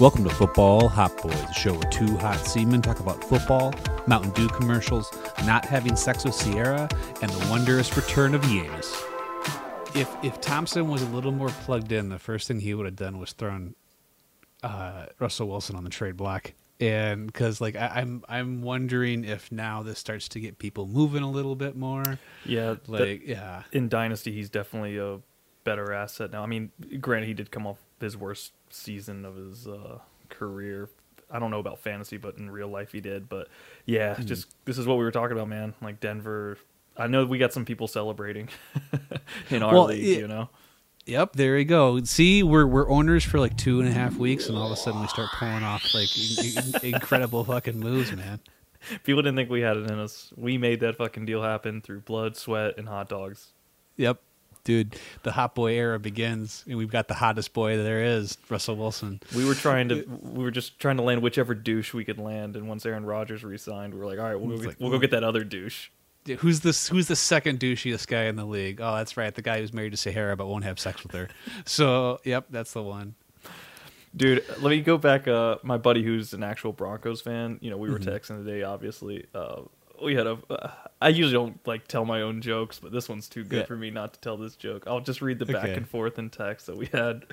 Welcome to Football Hot Boys, a show where two hot seamen talk about football, Mountain Dew commercials, not having sex with Ciara, and the wondrous return of Yanis. If if Thompson was a little more plugged in, the first thing he would have done was thrown uh, Russell Wilson on the trade block, and because like I, I'm I'm wondering if now this starts to get people moving a little bit more. Yeah, that- Like yeah, in Dynasty, he's definitely a better asset now. I mean, granted, he did come off his worst season of his uh, career. I don't know about fantasy, but in real life, he did. But yeah, Hmm. just this is what we were talking about, man. Like Denver. I know we got some people celebrating in our Well, league, it- you know. Yep, there you go. See, we're we're owners for like two and a half weeks, and all of a sudden we start pulling off like in- incredible fucking moves, man. People didn't think we had it in us. We made that fucking deal happen through blood, sweat, and hot dogs. Yep, dude, the hot boy era begins, and we've got the hottest boy there is, Russell Wilson. We were trying to, we were just trying to land whichever douche we could land. And once Aaron Rodgers re-signed, we were like, all right, we'll, go, like, we'll go get that other douche. Who's this? Who's the second douchiest guy in the league? Oh, that's right, the guy who's married to Ciara but won't have sex with her. So, yep, that's the one. Dude, let me go back. Uh, my buddy, who's an actual Broncos fan, you know, we were Mhm. texting today. Obviously, uh, we had a. Uh, I usually don't like tell my own jokes, but this one's too good Yeah. for me not to tell this joke. I'll just read the back Okay. and forth in text that we had.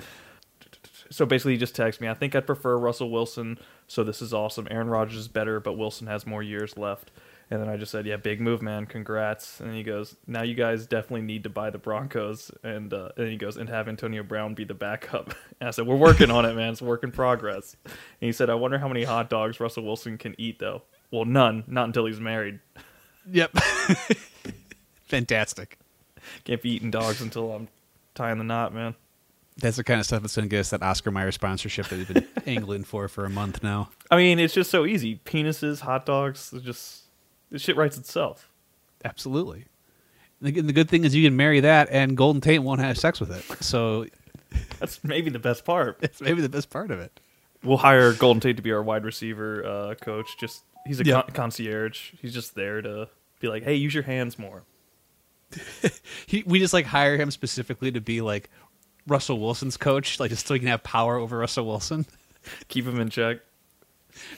So basically, he just texted me. I think I'd prefer Russell Wilson. So this is awesome. Aaron Rodgers is better, but Wilson has more years left. And then I just said, "Yeah, big move, man. Congrats." And he goes, "Now you guys definitely need to buy the Broncos." And uh, and he goes, "And have Antonio Brown be the backup." And I said, "We're working on it, man. It's a work in progress." And he said, "I wonder how many hot dogs Russell Wilson can eat, though." Well, none. Not until he's married. Yep, fantastic. Can't be eating dogs until I'm tying the knot, man. That's the kind of stuff that's going to get us that Oscar Mayer sponsorship that we've been angling for for a month now. I mean, it's just so easy. Penises, hot dogs. Just this shit writes itself. Absolutely. And the good thing is you can marry that, and Golden Tate won't have sex with it. So That's maybe the best part. it's maybe the best part of it. We'll hire Golden Tate to be our wide receiver uh, coach. Just he's a Yeah. con- concierge. He's just there to be like, hey, use your hands more. He, we just like hire him specifically to be like Russell Wilson's coach, like just so he can have power over Russell Wilson. Keep him in check.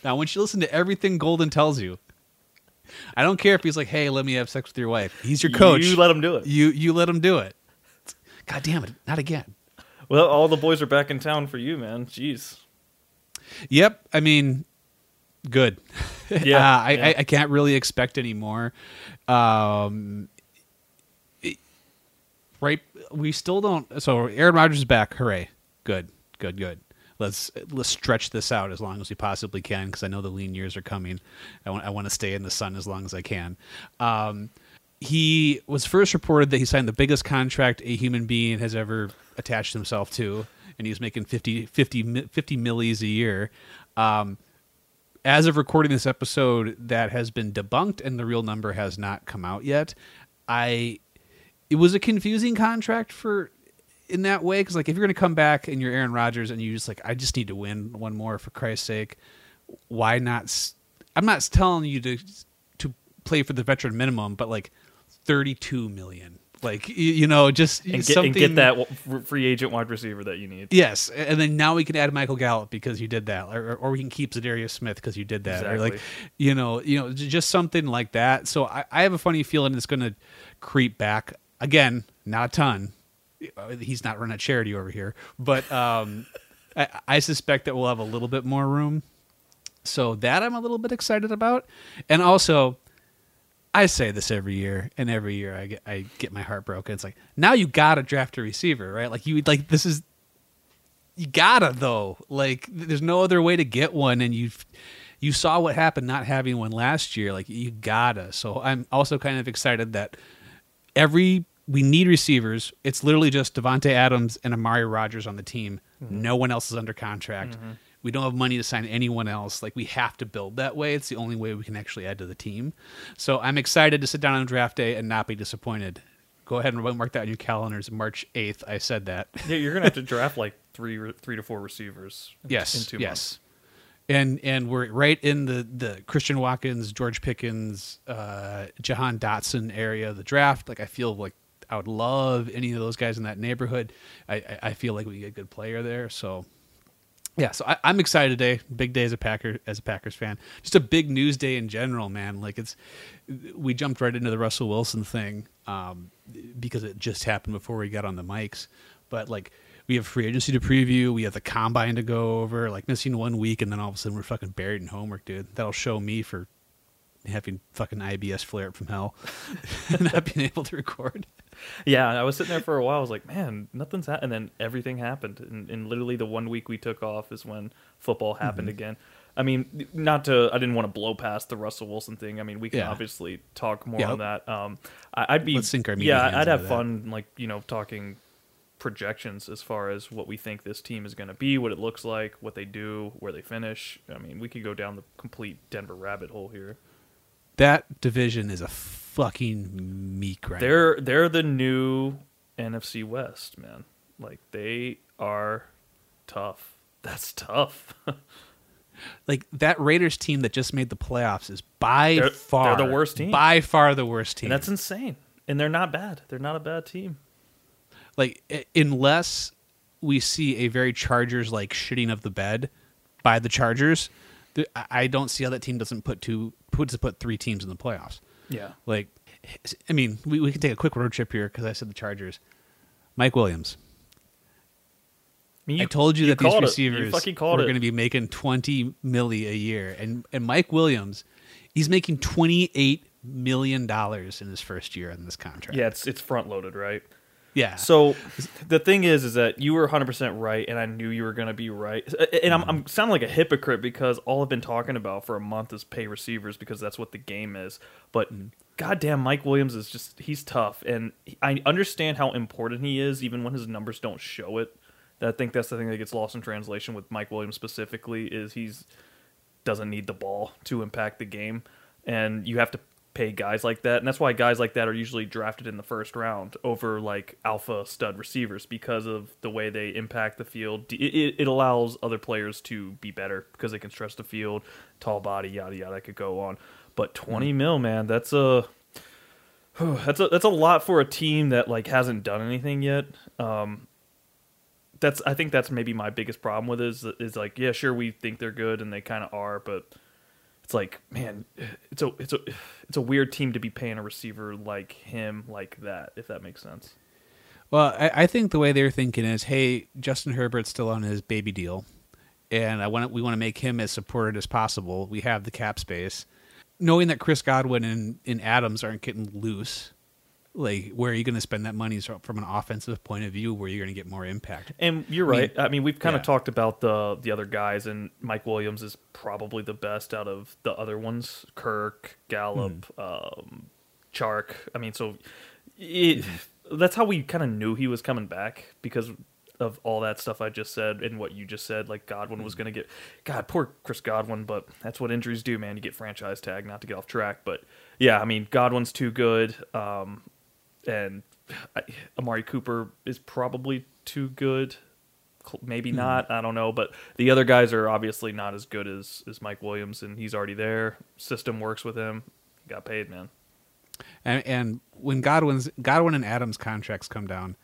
Now, once you listen to everything Golden tells you, I don't care if he's like, "Hey, let me have sex with your wife." He's your coach. You let him do it. You you let him do it. God damn it! Not again. Well, all the boys are back in town for you, man. Jeez. Yep. I mean, good. Yeah, Uh, I, yeah. I I can't really expect any more. Um, it- right. We still don't. So Aaron Rodgers is back. Hooray! Good. Good. Good. Let's let's stretch this out as long as we possibly can because I know the lean years are coming. I want I want to stay in the sun as long as I can. Um, he was first reported that he signed the biggest contract a human being has ever attached himself to, and he was making 50, 50, 50 millis a year. Um, as of recording this episode, that has been debunked, and the real number has not come out yet. I, it was a confusing contract for in that way because like if you're going to come back and you're Aaron Rodgers and you just like I just need to win one more for Christ's sake, why not? I'm not telling you to to play for the veteran minimum, but like 32 million, like you, know, just And get, something and get that free agent wide receiver that you need. Yes, and then now we can add Michael Gallup because you did that, or, or we can keep Za'Darius Smith because you did that, or like, you know, you know, just something like that. So I, I have a funny feeling it's going to creep back again. Not a ton. Uh, He's not running a charity over here, but um, I, I suspect that we'll have a little bit more room. So that I'm a little bit excited about, and also. I say this every year, and every year I get I get my heart broken. It's like now you gotta draft a receiver, right? Like you like this is you gotta though. Like there's no other way to get one, and you you saw what happened not having one last year. Like you gotta. So I'm also kind of excited that every we need receivers. It's literally just Davante Adams and Amari Rodgers on the team. Mm-hmm. No one else is under contract. Mm-hmm. We don't have money to sign anyone else. Like we have to build that way. It's the only way we can actually add to the team. So I'm excited to sit down on draft day and not be disappointed. Go ahead and mark that on your calendars. March 8th. I said that. Yeah, you're gonna have to draft like three, three to four receivers. In, Yes, in two yes. months. And and we're right in the the Christian Watkins, George Pickens, uh, Jahan Dotson area of the draft. Like I feel like I would love any of those guys in that neighborhood. I I, I feel like we get a good player there. So yeah, so I, I'm excited today. Big day as a Packer as a Packers fan. Just a big news day in general, man. Like it's we jumped right into the Russell Wilson thing um, because it just happened before we got on the mics. But like we have free agency to preview, we have the combine to go over. Like missing one week, and then all of a sudden we're fucking buried in homework, dude. That'll show me for having fucking IBS flare up from hell and not being able to record. Yeah, I was sitting there for a while. I was like, man, nothing's happened. And then everything happened. And, and literally the one week we took off is when football happened Mm-hmm. again. I mean, not to, I didn't want to blow past the Russell Wilson thing. I mean, we can Yeah. obviously talk more Yeah. on that. Um, I, I'd be, Let's sink our yeah, I'd have into that. fun, like, you know, talking projections as far as what we think this team is going to be, what it looks like, what they do, where they finish. I mean, we could go down the complete Denver rabbit hole here. That division is a fucking meat grinder. They're they're the new NFC West, man. Like they are tough. That's tough. like that Raiders team that just made the playoffs is by They're- far they're the worst team. By far the worst team. and that's insane. And they're not bad. They're not a bad team. like unless we see a very Chargers like shitting of the bed by the Chargers, I- I don't see how that team doesn't put two puts put three teams in the playoffs. Yeah. Like, I mean, we we can take a quick road trip here because I said the Chargers. Mike Williams. I, mean, I told you, that these receivers were going to be making twenty milli a year, and and Mike Williams, he's making twenty eight million dollars in his first year on this contract. Yeah, it's it's front loaded, right? Yeah. So the thing is, is that you were 100 percent right, and I knew you were going to be right. And I'm, I'm sounding like a hypocrite because all I've been talking about for a month is pay receivers because that's what the game is. But mm-hmm. goddamn, Mike Williams is just he's tough, and I understand how important he is, even when his numbers don't show it. I think that's the thing that gets lost in translation with Mike Williams specifically is he's doesn't need the ball to impact the game, and you have to pay guys like that, and that's why guys like that are usually drafted in the first round over like alpha stud receivers because of the way they impact the field. It, it, it allows other players to be better because they can stretch the field, tall body, yada yada. I could go on, but twenty mil, man, that's a that's a that's a lot for a team that like hasn't done anything yet. Um, that's I think that's maybe my biggest problem with it is is like yeah sure we think they're good and they kind of are but it's like man it's a it's a it's a weird team to be paying a receiver like him like that if that makes sense. Well, I, I think the way they're thinking is, hey, Justin Herbert's still on his baby deal, and I want we want to make him as supported as possible. We have the cap space, knowing that Chris Godwin and, and Adams aren't getting loose. Like, where are you going to spend that money from an offensive point of view, where you're going to get more impact? And you're I mean, right. I mean, we've kind of talked about the the other guys, and Mike Williams is probably the best out of the other ones. Kirk, Gallup, um, Chark. I mean, so it, that's how we kind of knew he was coming back because of all that stuff I just said and what you just said. Like Godwin was going to get, God, poor Chris Godwin, but that's what injuries do, man. You get franchise tag, not to get off track, but yeah, I mean, Godwin's too good. Um, and I, Amari Cooper is probably too good. Maybe not. I don't know. But the other guys are obviously not as good as, as Mike Williams, and he's already there. System works with him. Got paid, man. And, and when Godwin's Godwin and Adams contracts come down,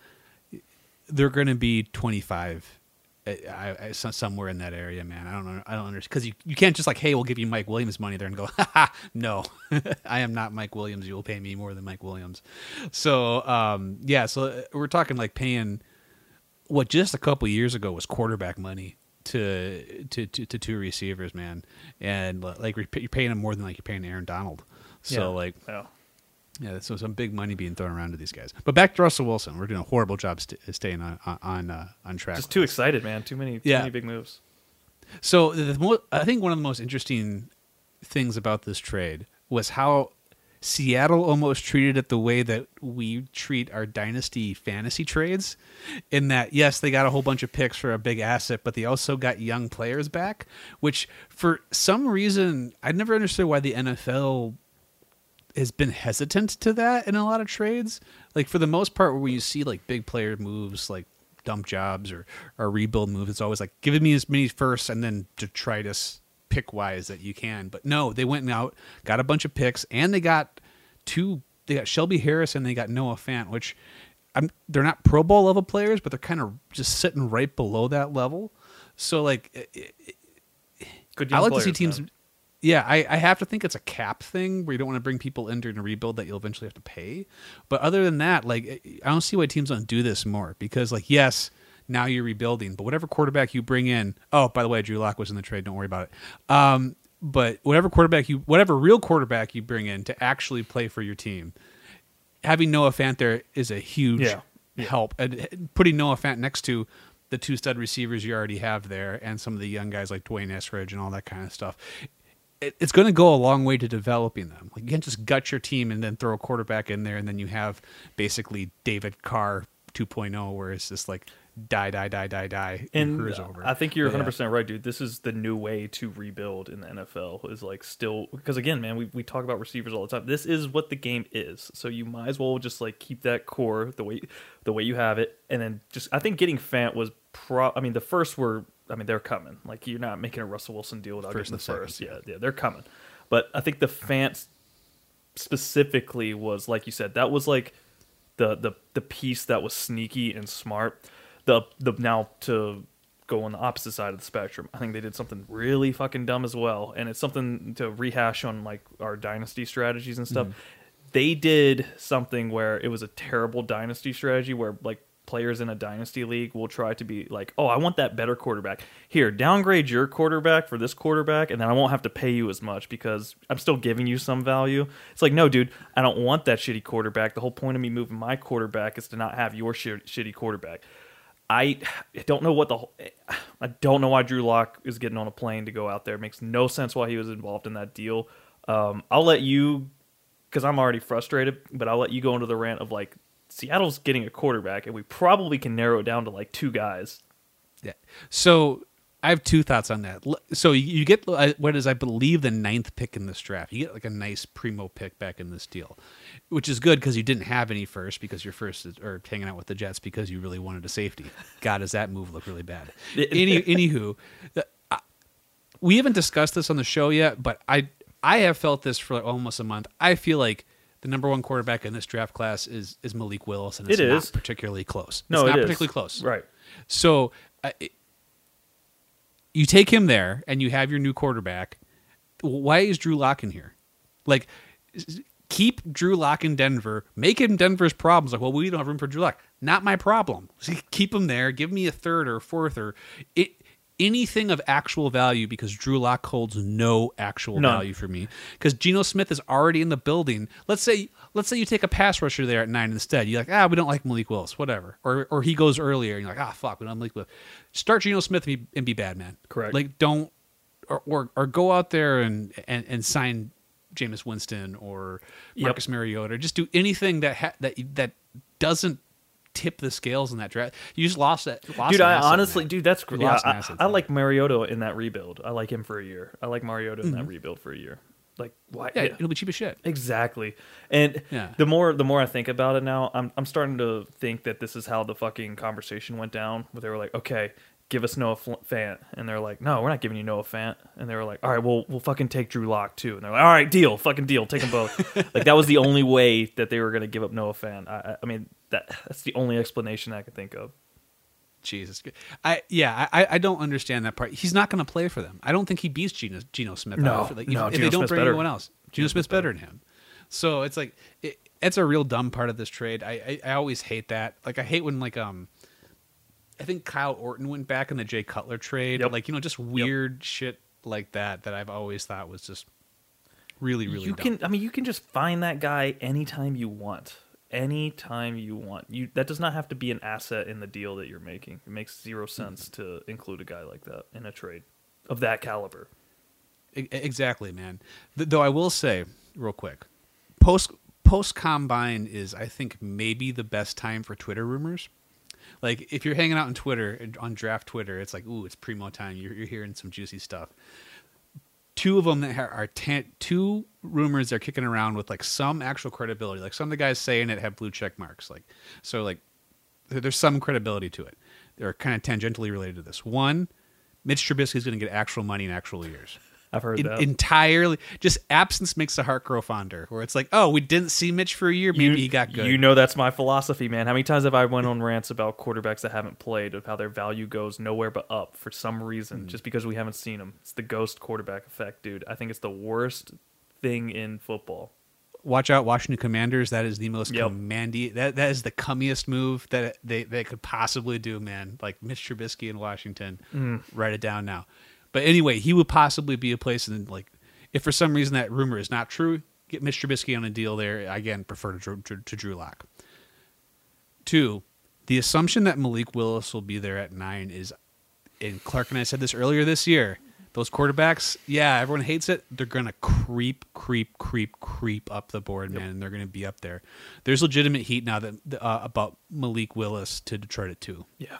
they're going to be 25 uh, I, I, somewhere in that area, man. I don't know. I don't understand because you, you can't just like, hey, we'll give you Mike Williams money there and go, ha no, I am not Mike Williams. You will pay me more than Mike Williams. So, um, yeah, so uh, we're talking like paying what just a couple years ago was quarterback money to to to, to two receivers, man, and like you're paying them more than like you're paying Aaron Donald. So Yeah. like. Yeah, so some big money being thrown around to these guys. But back to Russell Wilson, we're doing a horrible job st- staying on on uh, on track. Just too excited, man. Too many, too Yeah. many big moves. So mo- I think one of the most interesting things about this trade was how Seattle almost treated it the way that we treat our dynasty fantasy trades. In that, yes, they got a whole bunch of picks for a big asset, but they also got young players back. Which, for some reason, I never understood why the NFL has been hesitant to that in a lot of trades. Like for the most part, where you see like big player moves, like dump jobs or or rebuild moves, it's always like giving me as many first and then detritus pick wise that you can. But no, they went out, got a bunch of picks, and they got two. They got Shelby Harris and they got Noah Fant, which I'm, they're not Pro Bowl level players, but they're kind of just sitting right below that level. So like, it- it- Good I like to see teams. man. Yeah, I, I have to think it's a cap thing where you don't want to bring people in during a rebuild that you'll eventually have to pay. But other than that, like I don't see why teams don't do this more because, like, yes, now you're rebuilding, but whatever quarterback you bring in. Oh, by the way, Drew Lock was in the trade. Don't worry about it. Um, but whatever quarterback you, whatever real quarterback you bring in to actually play for your team, having Noah Fant there is a huge Yeah. help. And putting Noah Fant next to the two stud receivers you already have there, and some of the young guys like D'Wayne Eskridge and all that kind of stuff, it, it's going to go a long way to developing them. Like you can't just gut your team and then throw a quarterback in there, and then you have basically David Carr 2.0, where it's just like die, die, die, die, die, And cruise over. I think you're But, yeah. 100 percent right, dude. This is the new way to rebuild in the NFL. Is like still because again, man, we, we talk about receivers all the time. This is what the game is. So you might as well just like keep that core the way the way you have it, and then just I think getting Fant was pro. I mean, the first were I mean they're coming. Like you're not making a Russell Wilson deal without First getting the first. second, Yeah, yeah, they're coming. But I think the Fant specifically was like you said that was like the the the piece that was sneaky and smart. The the now to go on the opposite side of the spectrum. I think they did something really fucking dumb as well, and it's something to rehash on like our dynasty strategies and stuff. Mm-hmm. They did something where it was a terrible dynasty strategy where like players in a dynasty league will try to be like, "Oh, I want that better quarterback. Here, downgrade your quarterback for this quarterback and then I won't have to pay you as much because I'm still giving you some value." It's like, "No, dude, I don't want that shitty quarterback. The whole point of me moving my quarterback is to not have your shit, shitty quarterback." I don't know what the I don't know why Drew Lock is getting on a plane to go out there. It makes no sense why he was involved in that deal. Um, I'll let you because I'm already frustrated, but I'll let you go into the rant of like Seattle's getting a quarterback, and we probably can narrow it down to like two guys. Yeah. So I have two thoughts on that. So you- get uh, what is, I believe, the ninth pick in this draft. You get like a nice primo pick back in this deal, which is good because you didn't have any first because your first is, or hanging out with the Jets because you really wanted a safety. God, does that move look really bad? Any, anywho, uh, I- we haven't discussed this on the show yet, but I I have felt this for like almost a month. I feel like the number one quarterback in this draft class is is Malik Willis, and it's It not particularly close. No, it's it not is. particularly close. Right. So uh, it- you take him there, and you have your new quarterback. Why is Drew Lock in here? Like, keep Drew Lock in Denver. Make him Denver's problems. Like, well, we don't have room for Drew Lock. Not my problem. Keep him there. Give me a third or a fourth or it. Anything of actual value because Drew Lock holds no actual None. value for me. Because Geno Smith is already in the building. Let's say let's say you take a pass rusher there at nine instead. You're like, ah, we don't like Malik Willis, whatever. Or or he goes earlier, and you're like, ah, fuck, we don't like Malik Willis. Start Geno Smith and be, and be bad, man. Correct. Like, don't or or, or go out there and, and and sign Jameis Winston or Yep. Marcus Mariota. Or just do anything that ha- that that doesn't tip the scales in that draft. You just lost that. Lost dude, I honestly, that. dude, that's great. Yeah, I, I like Mariota in that rebuild. I like him for a year. I like Mariota in Mm-hmm. that rebuild for a year. Like, why? Yeah, it'll be cheap as shit. Exactly. And Yeah. the more the more I think about it now, I'm I'm starting to think that this is how the fucking conversation went down. Where they were like, okay, give us Noah Fant, and they're like, no, we're not giving you Noah Fant, and they were like, all right, well we'll fucking take Drew Lock too, and they're like, all right, deal, fucking deal, take them both. like that was the only way that they were gonna give up Noah Fant. I, I mean that that's the only explanation I can think of. Jesus, I yeah, I I don't understand that part. He's not going to play for them. I don't think he beats Geno, Geno Smith. No, out. like, if, no, if Geno they don't Smith's bring better. anyone else, Geno Geno Smith's Smith's better than him. So it's like it, it's a real dumb part of this trade. I, I I always hate that. Like I hate when like um. I think Kyle Orton went back in the Jay Cutler trade. Yep. Like, you know, just weird shit like that that I've always thought was just really, really you dumb. can i mean you can just find that guy anytime you want anytime you want you that does not have to be an asset in the deal that you're making it makes zero hmm. sense to include a guy like that in a trade of that caliber Exactly, man. Though I will say, real quick, post post combine is I think maybe the best time for Twitter rumors. Like if you're hanging out on Twitter on draft Twitter, it's like ooh, it's primo time. You're, you're hearing some juicy stuff. Two of them that are tan- two rumors they're kicking around with like some actual credibility. Like some of the guys saying it have blue check marks. Like so, like there's some credibility to it. They're kind of tangentially related to this. One, Mitch Trubisky is going to get actual money in actual years. I've heard En- that. entirely just absence makes the heart grow fonder where it's like oh we didn't see mitch for a year maybe you, he got good You know that's my philosophy, man. How many times have I went on rants about quarterbacks that haven't played of how their value goes nowhere but up for some reason, Hmm. just because we haven't seen them. It's the ghost quarterback effect, dude. I think it's the worst thing in football. watch out washington commanders that is the most Yep. commandy that that is the cummiest move that they, they could possibly do man like mitch trubisky in washington Mm. write it down now but anyway he would possibly be a place and like if for some reason that rumor is not true get mitch trubisky on a deal there again prefer to, Drew- to, to drew lock two the assumption that malik willis will be there at nine is and clark and i said this earlier this year those quarterbacks, yeah, everyone hates it. They're gonna creep, creep, creep, creep up the board, man, and they're gonna be up there. There's legitimate heat now that uh, about Malik Willis to Detroit at two. Yeah.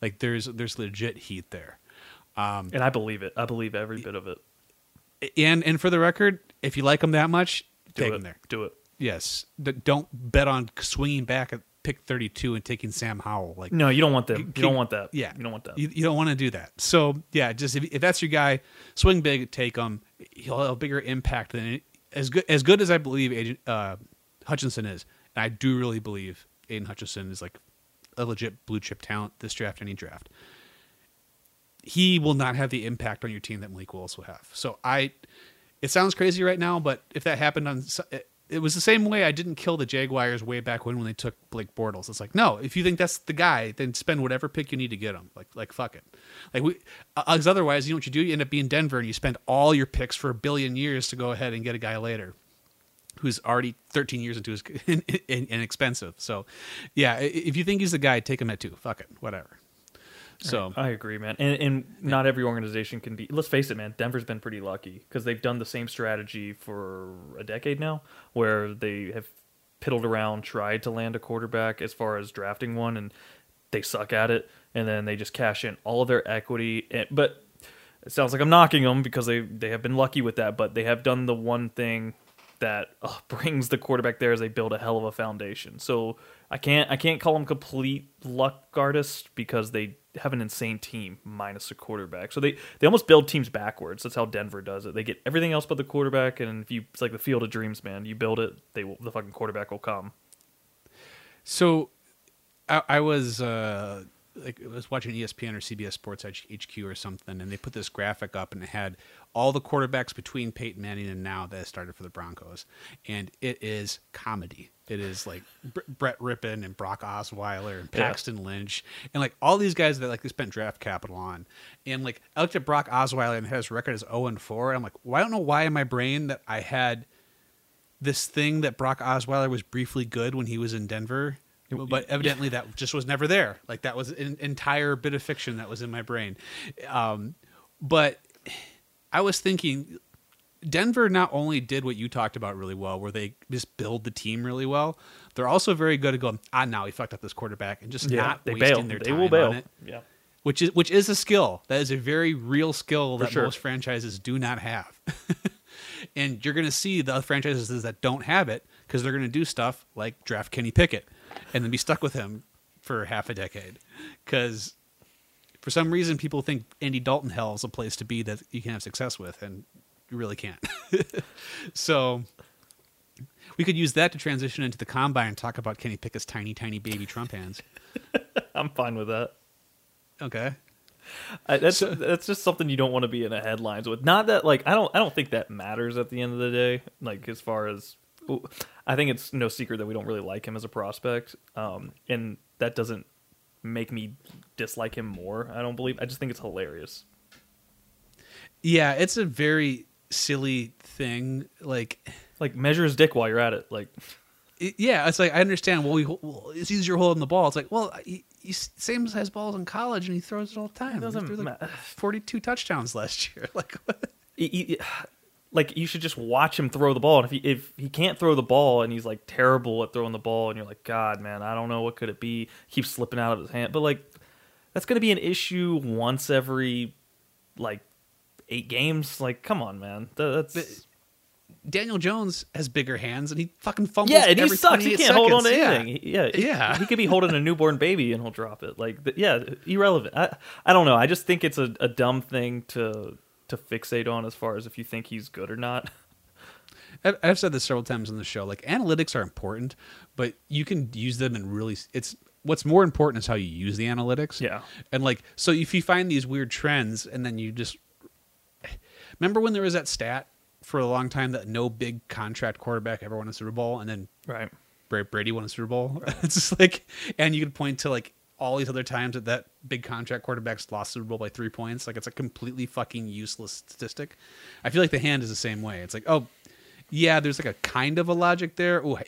Like there's there's legit heat there. And I believe it. I believe every bit of it. And and for the record, if you like him that much, Do take it. him there. Do it. Yes, D- don't bet on swinging back at pick 32 and taking Sam Howell. Like No, you don't want that. You don't want that. Yeah, You don't want that. You, you don't want to do that. So yeah, just if, if that's your guy, swing big, take him. He'll have a bigger impact than as good as good as I believe Agent uh, Hutchinson is. And I do really believe Aidan Hutchinson is like a legit blue chip talent this draft, any draft. He will not have the impact on your team that Malik Willis will have. So I, it sounds crazy right now, but if that happened on, it, it was the same way I didn't kill the Jaguars way back when when they took Blake Bortles. It's like no, if you think that's the guy, then spend whatever pick you need to get him. Like like fuck it. Like we, uh, because otherwise, you know what you do? You end up being Denver and you spend all your picks for a billion years to go ahead and get a guy later who's already 13 years into his and, and expensive. So, yeah, if you think he's the guy, take him at two. Fuck it, whatever. So I agree, man. And, and not every organization can be. Let's face it, man. Denver's been pretty lucky because they've done the same strategy for a decade now, where they have piddled around, tried to land a quarterback as far as drafting one, and they suck at it. And then they just cash in all of their equity. And, but it sounds like I'm knocking them because they they have been lucky with that. But they have done the one thing that uh, brings the quarterback there is they build a hell of a foundation. So I can't I can't call them complete luck artists because they have an insane team minus a quarterback. So they they almost build teams backwards. That's how Denver does it. They get everything else but the quarterback, and if you it's like the field of dreams, man. You build it, they will the fucking quarterback will come. So, I, I was uh, like I was watching ESPN or CBS Sports HQ or something, and they put this graphic up, and it had all the quarterbacks between Peyton Manning and now that started for the Broncos, and it is comedy. It is like Br- Brett Rypien and Brock Osweiler and Yeah. Paxton Lynch and like all these guys that like they spent draft capital on, and like I looked at Brock Osweiler and his record is zero and four, and I'm like, well, I don't know why in my brain that I had this thing that Brock Osweiler was briefly good when he was in Denver, but evidently that just was never there. Like that was an entire bit of fiction that was in my brain. Um, but I was thinking, Denver not only did what you talked about really well, where they just build the team really well, they're also very good at going, ah, now we fucked up this quarterback and just not they wasting bail. their They time will bail. on it Yeah. which is which is a skill that is a very real skill For that sure. most franchises do not have and you're going to see the other franchises that don't have it because they're going to do stuff like draft kenny pickett and then be stuck with him for half a decade because for some reason people think andy dalton hell is a place to be that you can have success with and you really can't so we could use that to transition into the combine and talk about kenny pickett's tiny tiny baby trump hands I'm fine with that. okay I, that's So- that's just something you don't want to be in the headlines with. Not that like I don't I don't think that matters at the end of the day. Like as far as I think it's no secret that we don't really like him as a prospect, um, and that doesn't make me dislike him more. I don't believe. I just think it's hilarious. Yeah, it's a very silly thing. Like, Like measure his dick while you're at it. Like it, yeah, it's like I understand. Well, we, well, it's easier holding the ball. It's like, well, he, he same has balls in college, and he throws it all the time. He doesn't threw, like, ma- forty-two touchdowns last year. Like, he- like you should just watch him throw the ball. And if he if he can't throw the ball and he's like terrible at throwing the ball, and you're like, God, man, I don't know what could it be. Keeps slipping out of his hand, but like that's gonna be an issue once every like eight games. Like, come on, man, That- that's Daniel Jones has bigger hands, and he fucking fumbles. yeah, and he sucks. He can't hold on to seconds. Yeah. anything. Yeah, Yeah. He could be holding a newborn baby and he'll drop it. Like, yeah, irrelevant. I I don't know. I just think it's a, a dumb thing to to fixate on as far as if you think he's good or not. I've said this several times on the show. Like analytics are important, but you can use them and really. It's what's more important is how you use the analytics. Yeah. And like, so if you find these weird trends, and then you just remember when there was that stat for a long time that no big contract quarterback ever won a Super Bowl, and then Right. Brady won a Super Bowl. it's just like, and you could point to like all these other times that that big contract quarterbacks lost Super Bowl by three points. Like it's a completely fucking useless statistic. I feel like the hand is the same way. It's like, oh, yeah, there's like a kind of a logic there. Oh,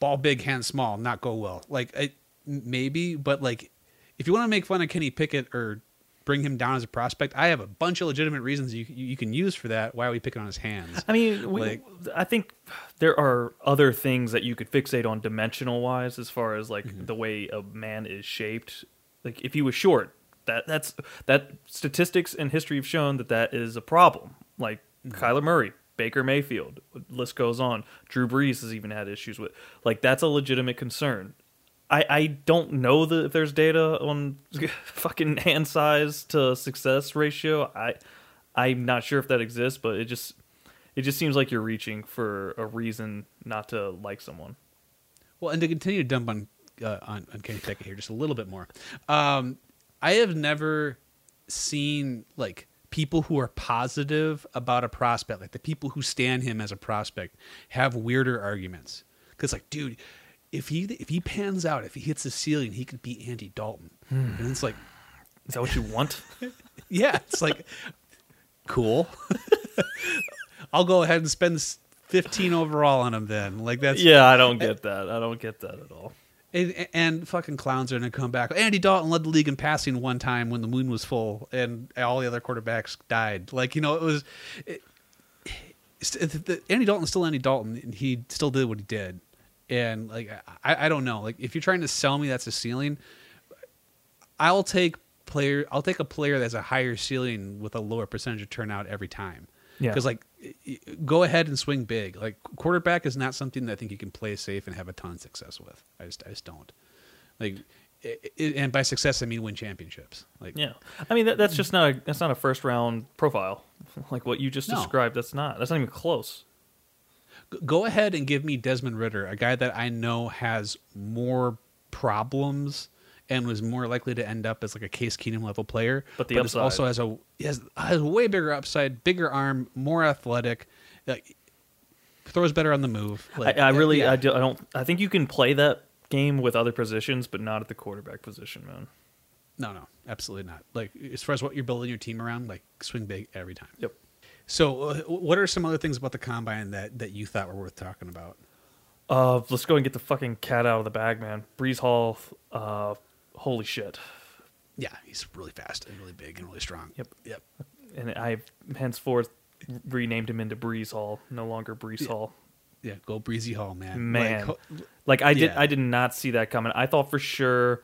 ball big, hand small, not go well. Like I, maybe, but like if you want to make fun of Kenny Pickett or bring him down as a prospect, I have a bunch of legitimate reasons you you can use for that. Why are we picking on his hands? I mean, we, Like- I think there are other things that you could fixate on dimensional wise, as far as like Mm-hmm. the way a man is shaped. Like if he was short, that that's that statistics and history have shown that that is a problem. Like Mm-hmm. Kyler Murray, Baker Mayfield, list goes on. Drew Brees has even had issues with. Like that's a legitimate concern. I, I don't know that if there's data on fucking hand size to success ratio. I I'm not sure if that exists, but it just it just seems like you're reaching for a reason not to like someone. Well, and to continue to dump on uh, on, on Kenny Pickett here just a little bit more, um, I have never seen like people who are positive about a prospect, like the people who stand him as a prospect, have weirder arguments. Because like, dude, if he if he pans out, if he hits the ceiling, he could beat Andy Dalton, hmm. and it's like, Is that what you want? yeah, it's like cool. I'll go ahead and spend fifteen overall on him then. Like that's yeah, I don't get that. I don't get that at all. And, and fucking clowns are gonna come back. Andy Dalton led the league in passing one time when the moon was full, and all the other quarterbacks died. Like you know, it was. It, it's- it- the, Andy Dalton's still Andy Dalton, and he still did what he did. And like I, I don't know. Like if you're trying to sell me that's a ceiling, I'll take player. I'll take a player that's a higher ceiling with a lower percentage of turnout every time. Yeah. Because like, y- y- go ahead and swing big. Like quarterback is not something that I think you can play safe and have a ton of success with. I just I just don't. Like, i i and by success I mean win championships. Like, Yeah, I mean that, that's just not a, that's not a first round profile like what you just No. described. That's not that's not even close. Go ahead and give me Desmond Ridder, a guy that I know has more problems and was more likely to end up as like a Case Keenum level player, But the is upside. also has a has, has a way bigger upside, bigger arm, more athletic, like, throws better on the move. Like, I, I really yeah. I, do, I don't I think you can play that game with other positions, but not at the quarterback position, man. no, no, absolutely not. Like as far as what you're building your team around, like swing big every time. Yep. So, uh, what are some other things about the combine that that you thought were worth talking about? Uh, let's go and get the fucking cat out of the bag, man. Breece Hall, uh, holy shit. Yeah, he's really fast and really big and really strong. Yep. Yep. And I've henceforth renamed him into Breeze Hall, no longer Breeze Yeah. Hall. Yeah, go Breezy Hall, man. Man. Like, Like I did, Yeah. I did not see that coming. I thought for sure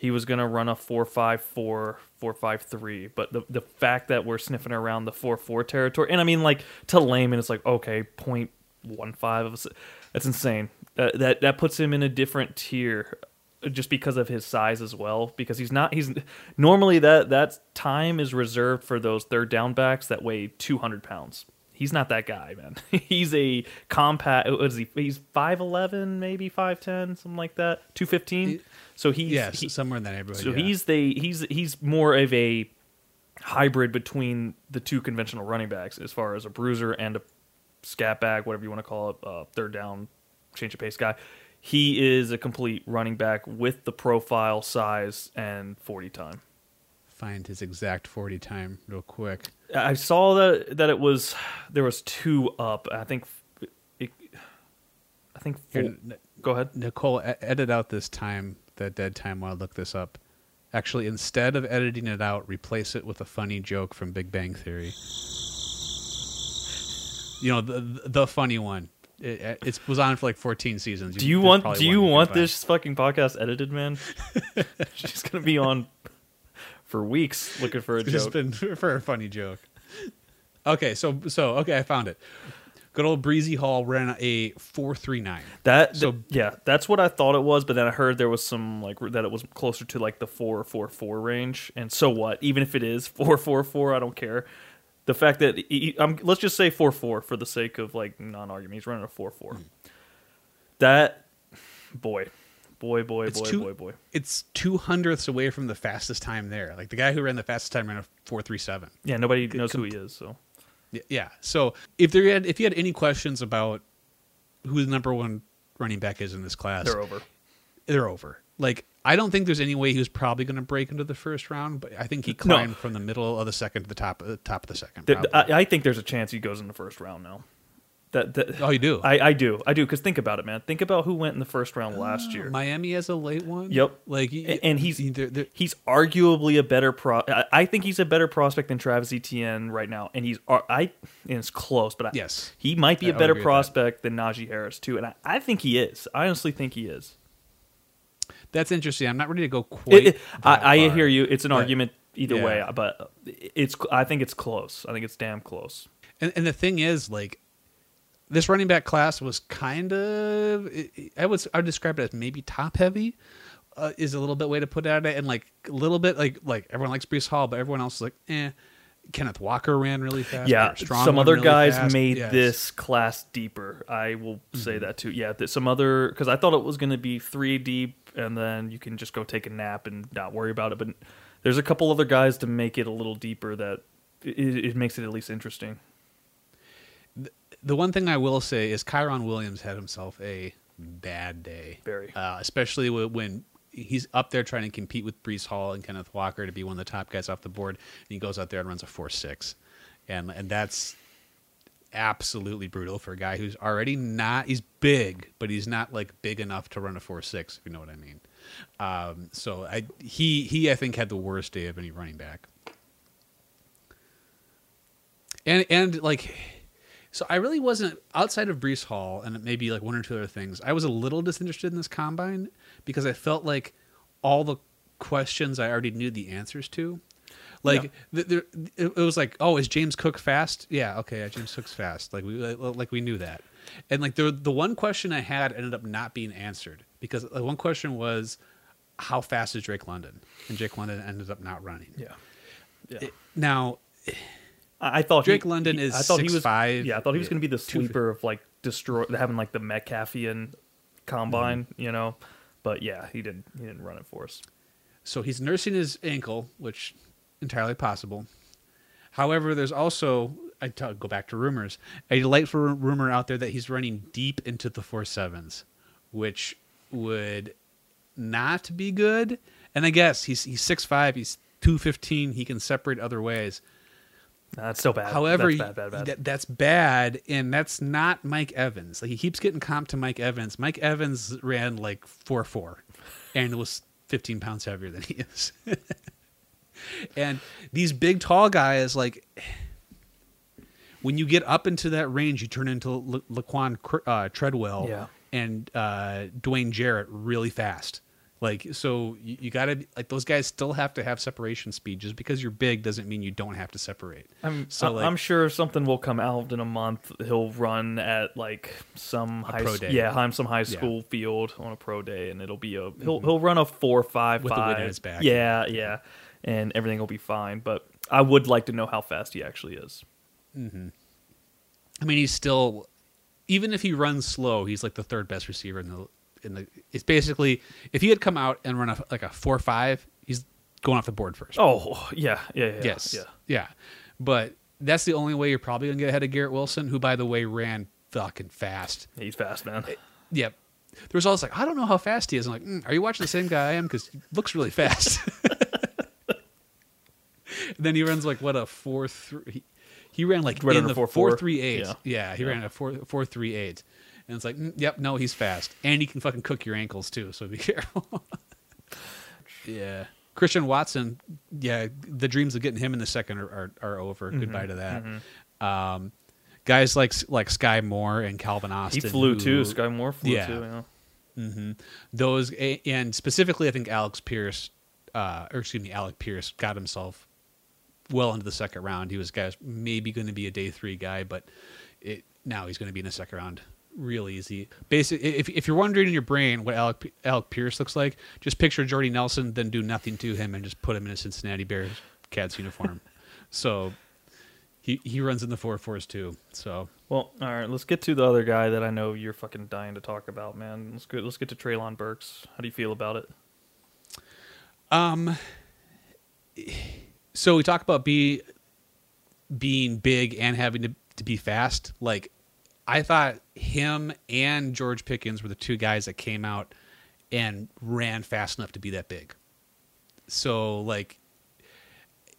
he was gonna run a four five four, four five three. But the the fact that we're sniffing around the four four territory, and I mean, like to layman, it's like okay, point one five of a, that's insane. That that puts him in a different tier, uh, just because of his size as well. Because he's not he's normally that that time is reserved for those third down backs that weigh two hundred pounds. He's not that guy, man. he's a compact. What is he? He's five eleven, maybe five ten, something like that. Two fifteen. So he's yeah, he- somewhere in that neighborhood. so yeah. he's the he's he's more of a hybrid between the two conventional running backs as far as a bruiser and a scat back, whatever you want to call it, uh, third down, change of pace guy. He is a complete running back with the profile, size, and forty time. Find his exact forty time real quick. I saw that that it was there was two up. I think it, I think four, Here, go ahead. Nicole, edit out this time, that dead time while I look this up. Actually, instead of editing it out, replace it with a funny joke from Big Bang Theory. You know the the funny one. It, it was on for like 14 seasons. Do you want do you want this fucking podcast edited, man? She's gonna be on for weeks looking for a It's just joke. been for a funny joke. Okay, so so okay, I found it. Good old Breezy Hall ran a four three nine. That So- th- yeah, that's what I thought it was, but then I heard there was some like that it was closer to like the four four four range. And so what? Even if it is four four four, I don't care. the fact that he, let's just say four four for the sake of like non-argument. He's running a four four. Hmm. That boy, boy, boy, It's boy, two- boy, boy. It's two hundredths away from the fastest time there. Like the guy who ran the fastest time ran a four three seven. Yeah, nobody knows who he is. So Yeah. So if there had, if you had any questions about who the number one running back is in this class, they're over. they're over. Like I don't think there's any way he was probably going to break into the first round, but I think he No. climbed from the middle of the second to the top of the top of the second. Th- probably. I, I think there's a chance he goes in the first round now. That, that oh, you do. I, I do, I do. Because think about it, man. Think about who went in the first round last oh, year. Miami has a late one. Yep. Like, A- and he's they're, they're, he's arguably a better pro. I, think he's a better prospect than Travis Etienne right now, and he's I and it's close, but I, Yes. he might be I a better agree with that. prospect than Najee Harris too, and I, I think he is. I honestly think he is. that's interesting. I'm not ready to go quite. It- it- I, I hear you. It's an But- argument either yeah. way, but it's. I think it's close. I think it's damn close. And, and the thing is, like, this running back class was kind of, I would, I would describe it as maybe top heavy. Uh, is a little bit way to put it, and like a little bit like like everyone likes Breece Hall, but everyone else is like, eh. Kenneth Walker ran really fast. Yeah, Strong some other really guys fast. made Yes. this class deeper. I will say Mm-hmm. that too. Yeah, that some other because I thought it was going to be three deep, and then you can just go take a nap and not worry about it. But there's a couple other guys to make it a little deeper that it, it makes it at least interesting. The one thing I will say is Kyren Williams had himself a bad day. Very. Uh, especially when he's up there trying to compete with Breece Hall and Kenneth Walker to be one of the top guys off the board, and he goes out there and runs a four six, and and that's absolutely brutal for a guy who's already not he's big, but he's not like big enough to run a four six, if you know what I mean. Um, so I he he I think had the worst day of any running back. And and like so I really wasn't outside of Breece Hall and maybe like one or two other things. I was a little disinterested in this combine because I felt like all the questions I already knew the answers to. Like there, it it was like, oh, is James Cook fast? Yeah, okay, yeah, James Cook's fast. Like we like we knew that. And like the the one question I had ended up not being answered because the one question was, how fast is Drake London? And Drake London ended up not running. Yeah, yeah. It- now I, thought Drake he- London he- is I thought he was 6'5", Yeah, I thought he was yeah, going to be the sleeper of like destroy having like the Metcalfian combine, Mm-hmm. you know. But yeah, he didn't. He didn't run it for us. So he's nursing his ankle, which entirely possible. However, there's also I t- go back to rumors. A delightful rumor out there that he's running deep into the four sevens, which would not be good. And I guess he's he's six five, he's two fifteen, he can separate other ways. That's so bad. However, that's bad, bad, bad. that- that's bad, and that's not Mike Evans. Like he keeps getting comped to Mike Evans. Mike Evans ran like four four, and was fifteen pounds heavier than he is. and these big tall guys, like when you get up into that range, you turn into La- Laquon uh, Treadwell Yeah. and uh, Dwayne Jarrett really fast. Like so, you, you got to like those guys still have to have separation speed. Just because you're big doesn't mean you don't have to separate. I'm so like, I'm sure something will come out in a month. He'll run at like some high pro day. yeah, on some high Yeah. Mm-hmm. school field on a pro day, and it'll be a he'll he'll run a four five With the wind five. his back. Yeah, yeah, and everything will be fine. But I would like to know how fast he actually is. I mean, he's still, even if he runs slow, he's like the third best receiver in the in the. It's basically if he had come out and run a, like a four five, he's going off the board first. Oh yeah, yeah, yeah. yes, yeah. yeah. But that's the only way you're probably gonna get ahead of Garrett Wilson, who by the way ran fucking fast. He's fast, man. Yep. There was always like, I don't know how fast he is. I'm like, mm, are you watching the same guy I am? Because he looks really fast. and then he runs like what a four three. He, he ran like Right in under the 4.4. four three eight. Yeah. Yeah, he Yeah. ran a four four three eight, and it's like, mm, yep, no, he's fast, and he can fucking cook your ankles too. So be careful. yeah, Christian Watson. Yeah, the dreams of getting him in the second are are, are over. Mm-hmm. Goodbye to that. Um, guys like like Skyy Moore and Calvin Austin. He flew who- too. Skyy Moore flew Yeah. too. Yeah. hmm Those and specifically, I think Alex Pierce, uh, or excuse me, Alec Pierce got himself well into the second round. He was guys maybe going to be a day three guy, but it, now he's going to be in the second round real easy. Basically, if if you're wondering in your brain what Alec Alec Pierce looks like, just picture Jordy Nelson, then do nothing to him and just put him in a Cincinnati Bears Cats uniform. so he he runs in the four fours too. So Well, all right. Let's get to the other guy that I know you're fucking dying to talk about, man. Let's go. Let's get to Treylon Burks. How do you feel about it? Um, so we talk about be being big and having to, to be fast. Like, I thought him and George Pickens were the two guys that came out and ran fast enough to be that big. So like,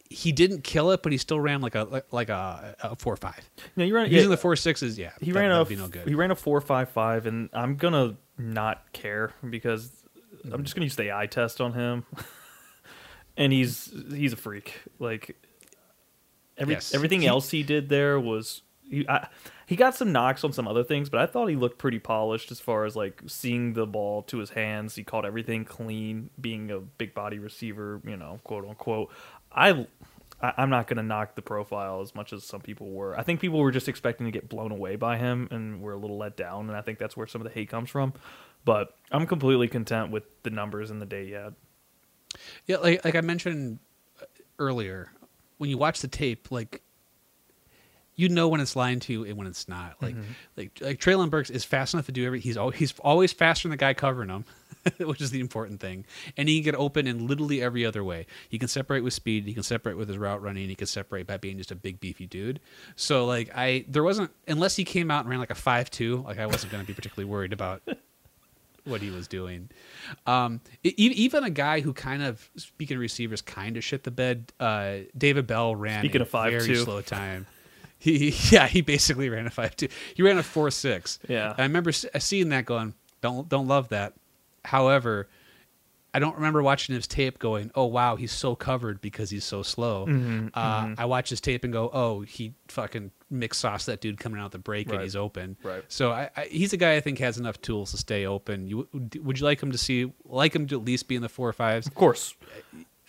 he didn't kill it, but he still ran like a like, a, a four five. Yeah, you ran. Using yeah, the four sixes, yeah, he that- ran a no good. he ran a four five five, and I'm gonna not care because I'm just gonna use the eye test on him, and he's he's a freak. Like every Yes. everything else he did there was he I, he got some knocks on some other things, but I thought he looked pretty polished as far as like seeing the ball to his hands. He caught everything clean, being a big body receiver, you know, quote unquote. I. I- I'm not going to knock the profile as much as some people were. I think people were just expecting to get blown away by him and were a little let down, and I think that's where some of the hate comes from. But I'm completely content with the numbers and the day yet. Yeah, like like I mentioned earlier, when you watch the tape, like you know when it's lying to you and when it's not. Like like like Treylon Burks is fast enough to do every. He's always he's always faster than the guy covering him, which is the important thing. And he can get open in literally every other way. He can separate with speed. He can separate with his route running. He can separate by being just a big beefy dude. So like I there wasn't unless he came out and ran like a five two. Like I wasn't going to be particularly worried about what he was doing. Um, even a guy who kind of, speaking of receivers, kind of shit the bed. Uh, David Bell ran Speaking a of five very two. slow time. He yeah, he basically ran a five two. He ran a four six. Yeah. I remember seeing that going. Don't don't love that. However, I don't remember watching his tape going, "Oh wow, he's so covered because he's so slow." Mm-hmm, uh, I watch his tape and go, "Oh, he fucking mix sauce that dude coming out the break and he's open." Right. So I, I, he's a guy I think has enough tools to stay open. You would you like him to see like him to at least be in the four or fives? Of course.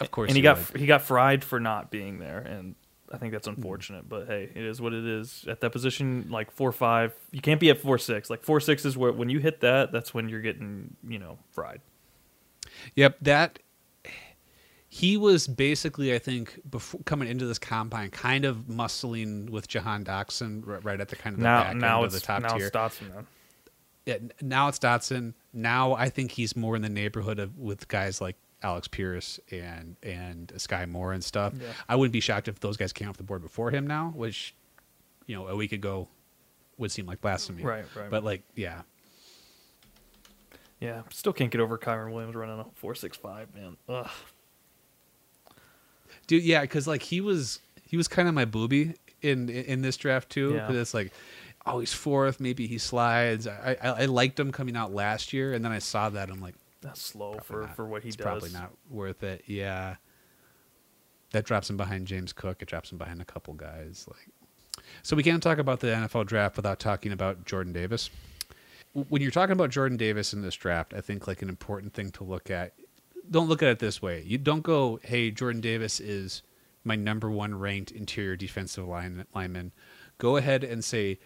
Of course. and he got would. he got fried for not being there and I think that's mm-hmm. unfortunate, but hey, it is what it is. At that position, like four five, you can't be at four six. Like four six is where when you hit that, that's when you're getting you know fried. Yep, that he was basically, I think, before coming into this combine, kind of muscling with Jahan Dotson right, right at the kind of the now back now end it's of the top now tier. it's Dotson, man. Yeah, now it's Dotson. Now I think he's more in the neighborhood of with guys like Alec Pierce and and Skyy Moore and stuff. Yeah. I wouldn't be shocked if those guys came off the board before him now, which you know a week ago would seem like blasphemy. Right, right. But like, yeah, Yeah, still can't get over Kyren Williams running a four six five, man. Ugh. dude yeah because like he was he was kind of my booby in in this draft too Yeah. it's like oh he's fourth maybe he slides I, I i liked him coming out last year and then i saw that i'm like That's slow probably for, not- for what he it's does. probably not worth it. Yeah. That drops him behind james cook. It drops him behind a couple guys like. So we can't talk about the nfl draft without talking about jordan davis. When you're talking about jordan davis in this draft i think like an important thing to look at don't look at it this way. You don't go, "Hey, Jordan Davis is my number one ranked interior defensive line lineman." Go ahead and say,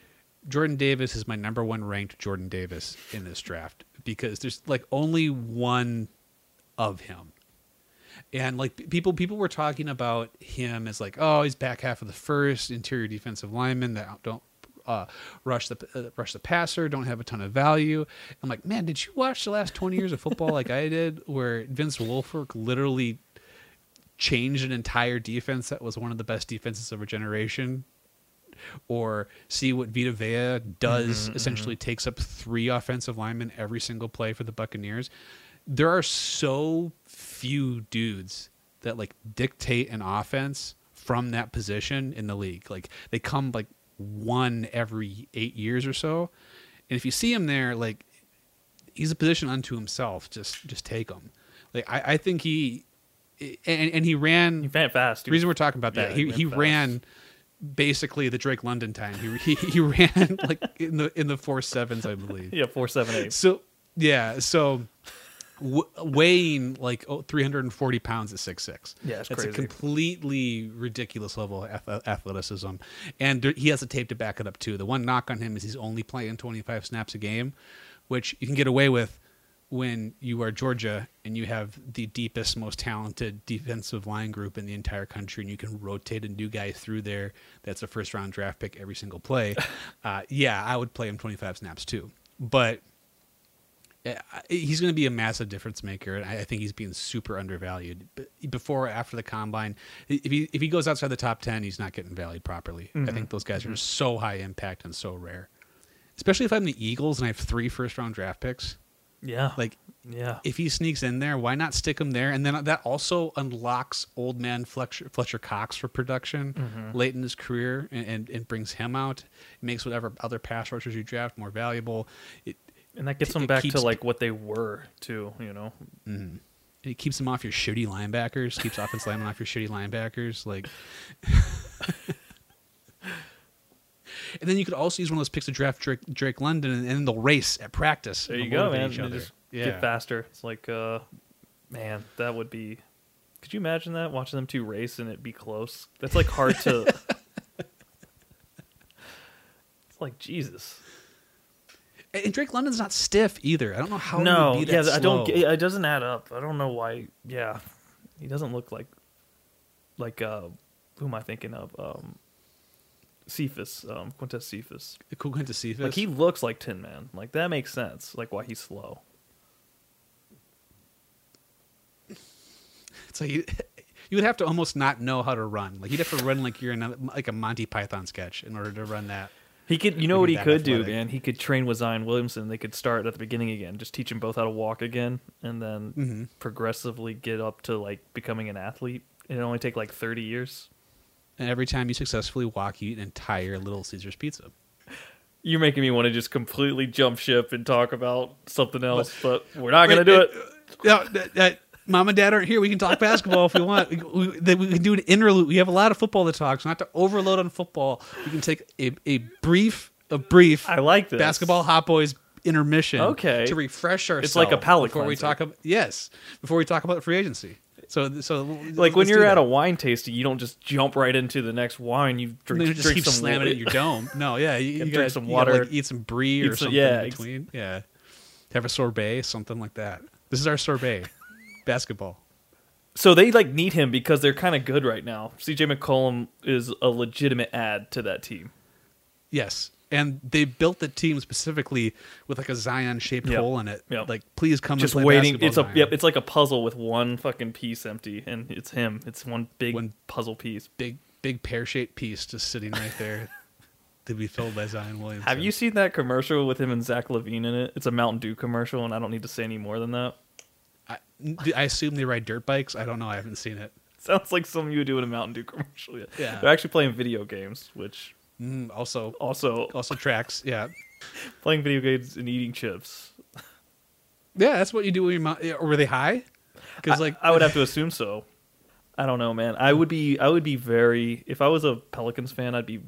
"Jordan Davis is my number one ranked Jordan Davis in this draft," because there's like only one of him. And like people, people were talking about him as like, oh, he's back half of the first interior defensive lineman that don't uh, rush the uh, rush the passer, don't have a ton of value. I'm like, man, did you watch the last 20 years of football like I did, where Vince Wilfork literally changed an entire defense that was one of the best defenses of a generation? Or see what Vita Vea does, mm-hmm, essentially mm-hmm. takes up three offensive linemen every single play for the Buccaneers. There are so few dudes that like dictate an offense from that position in the league. Like they come like one every eight years or so, and if you see him there, like he's a position unto himself. Just just take him. Like I, I think he and, and he ran. He ran fast. The reason we're talking about that, Yeah, he he he ran basically the Drake London time. He he, he ran like in the in the four sevens, I believe. yeah, four seven eight. So yeah, so w- weighing like oh, 340 pounds at six six. Yeah, it's That's a completely ridiculous level of athleticism, and there, he has a tape to back it up too. The one knock on him is he's only playing 25 snaps a game, which you can get away with when you are Georgia and you have the deepest, most talented defensive line group in the entire country, and you can rotate a new guy through there that's a first round draft pick every single play, uh, yeah, I would play him 25 snaps too. But uh, he's going to be a massive difference maker, and I think he's being super undervalued. Before or after the combine, if he if he goes outside the top 10, he's not getting valued properly. I think those guys are just so high impact and so rare. Especially if I'm the Eagles and I have three first round draft picks. Yeah. Like yeah. if he sneaks in there, why not stick him there? And then that also unlocks old man Fletcher, Fletcher Cox for production Mm-hmm. late in his career and, and, and brings him out. It makes whatever other pass rushers you draft more valuable. It, and that gets them back keeps- to like what they were too, you know. it keeps them off your shitty linebackers, keeps offense linemen off your shitty linebackers. Like, and then you could also use one of those picks to draft Drake, Drake London, and then they'll race at practice. There you go, man. just Yeah. get faster. It's like uh man, that would be could you imagine that? Watching them two race and it be close? That's like hard to It's like Jesus. And Drake London's not stiff either. I don't know how. he no, yeah, that I don't it doesn't add up. I don't know why yeah. He doesn't look like like uh who am I thinking of? Um Cephus, um Quintez Cephus. Cool see this. Like he looks like Tin Man. Like that makes sense. Like why he's slow. So you, you would have to almost not know how to run. Like you'd have to run like you're in a, like a Monty Python sketch in order to run that. He could, you know what he could do, man. He could train with Zion Williamson. They could start at the beginning again, just teach them both how to walk again, and then Mm-hmm. progressively get up to like becoming an athlete. It only take like thirty years. And every time you successfully walk, you eat an entire Little Caesars pizza. You're making me want to just completely jump ship and talk about something else, but we're not gonna do it. No, uh, uh, that, that, mom and dad aren't here. We can talk basketball if we want. We, we, we can do an interlude. We have a lot of football to talk, so not to overload on football. We can take a, a brief, a brief I like this basketball hot boys intermission. Okay. to refresh ourselves. It's like a palate before we talk about yes, before we talk about free agency. So so Like when you're at that. a wine tasting, you don't just jump right into the next wine. You drink, you just drink keep some slamming it in your dome. No, yeah, you, you drink some gotta, water. like, eat some brie Eat or some- something yeah, in between. Yeah, have a sorbet, something like that. This is our sorbet, basketball. So they like need him because they're kind of good right now. CJ McCollum is a legitimate add to that team. Yes, and they built the team specifically with like a Zion shaped Yep. hole in it. Yep. Like, please come just and play waiting. It's a Zion. yep. It's like a puzzle with one fucking piece empty, and it's him. It's one big One- puzzle piece. big big pear shaped piece just sitting right there to be filled by Zion Williams. Have you seen that commercial with him and Zach LaVine in it? It's a Mountain Dew commercial, and I don't need to say any more than that. I, I assume they ride dirt bikes. I don't know. I haven't seen it. Sounds like something you would do in a Mountain Dew commercial. Yeah. Yeah. They're actually playing video games, which Mm, also, also also tracks. Yeah, playing video games and eating chips. yeah. That's what you do when you're. were they high? Because like I would have to assume so. I don't know, man. I would be I would be very if I was a Pelicans fan, I'd be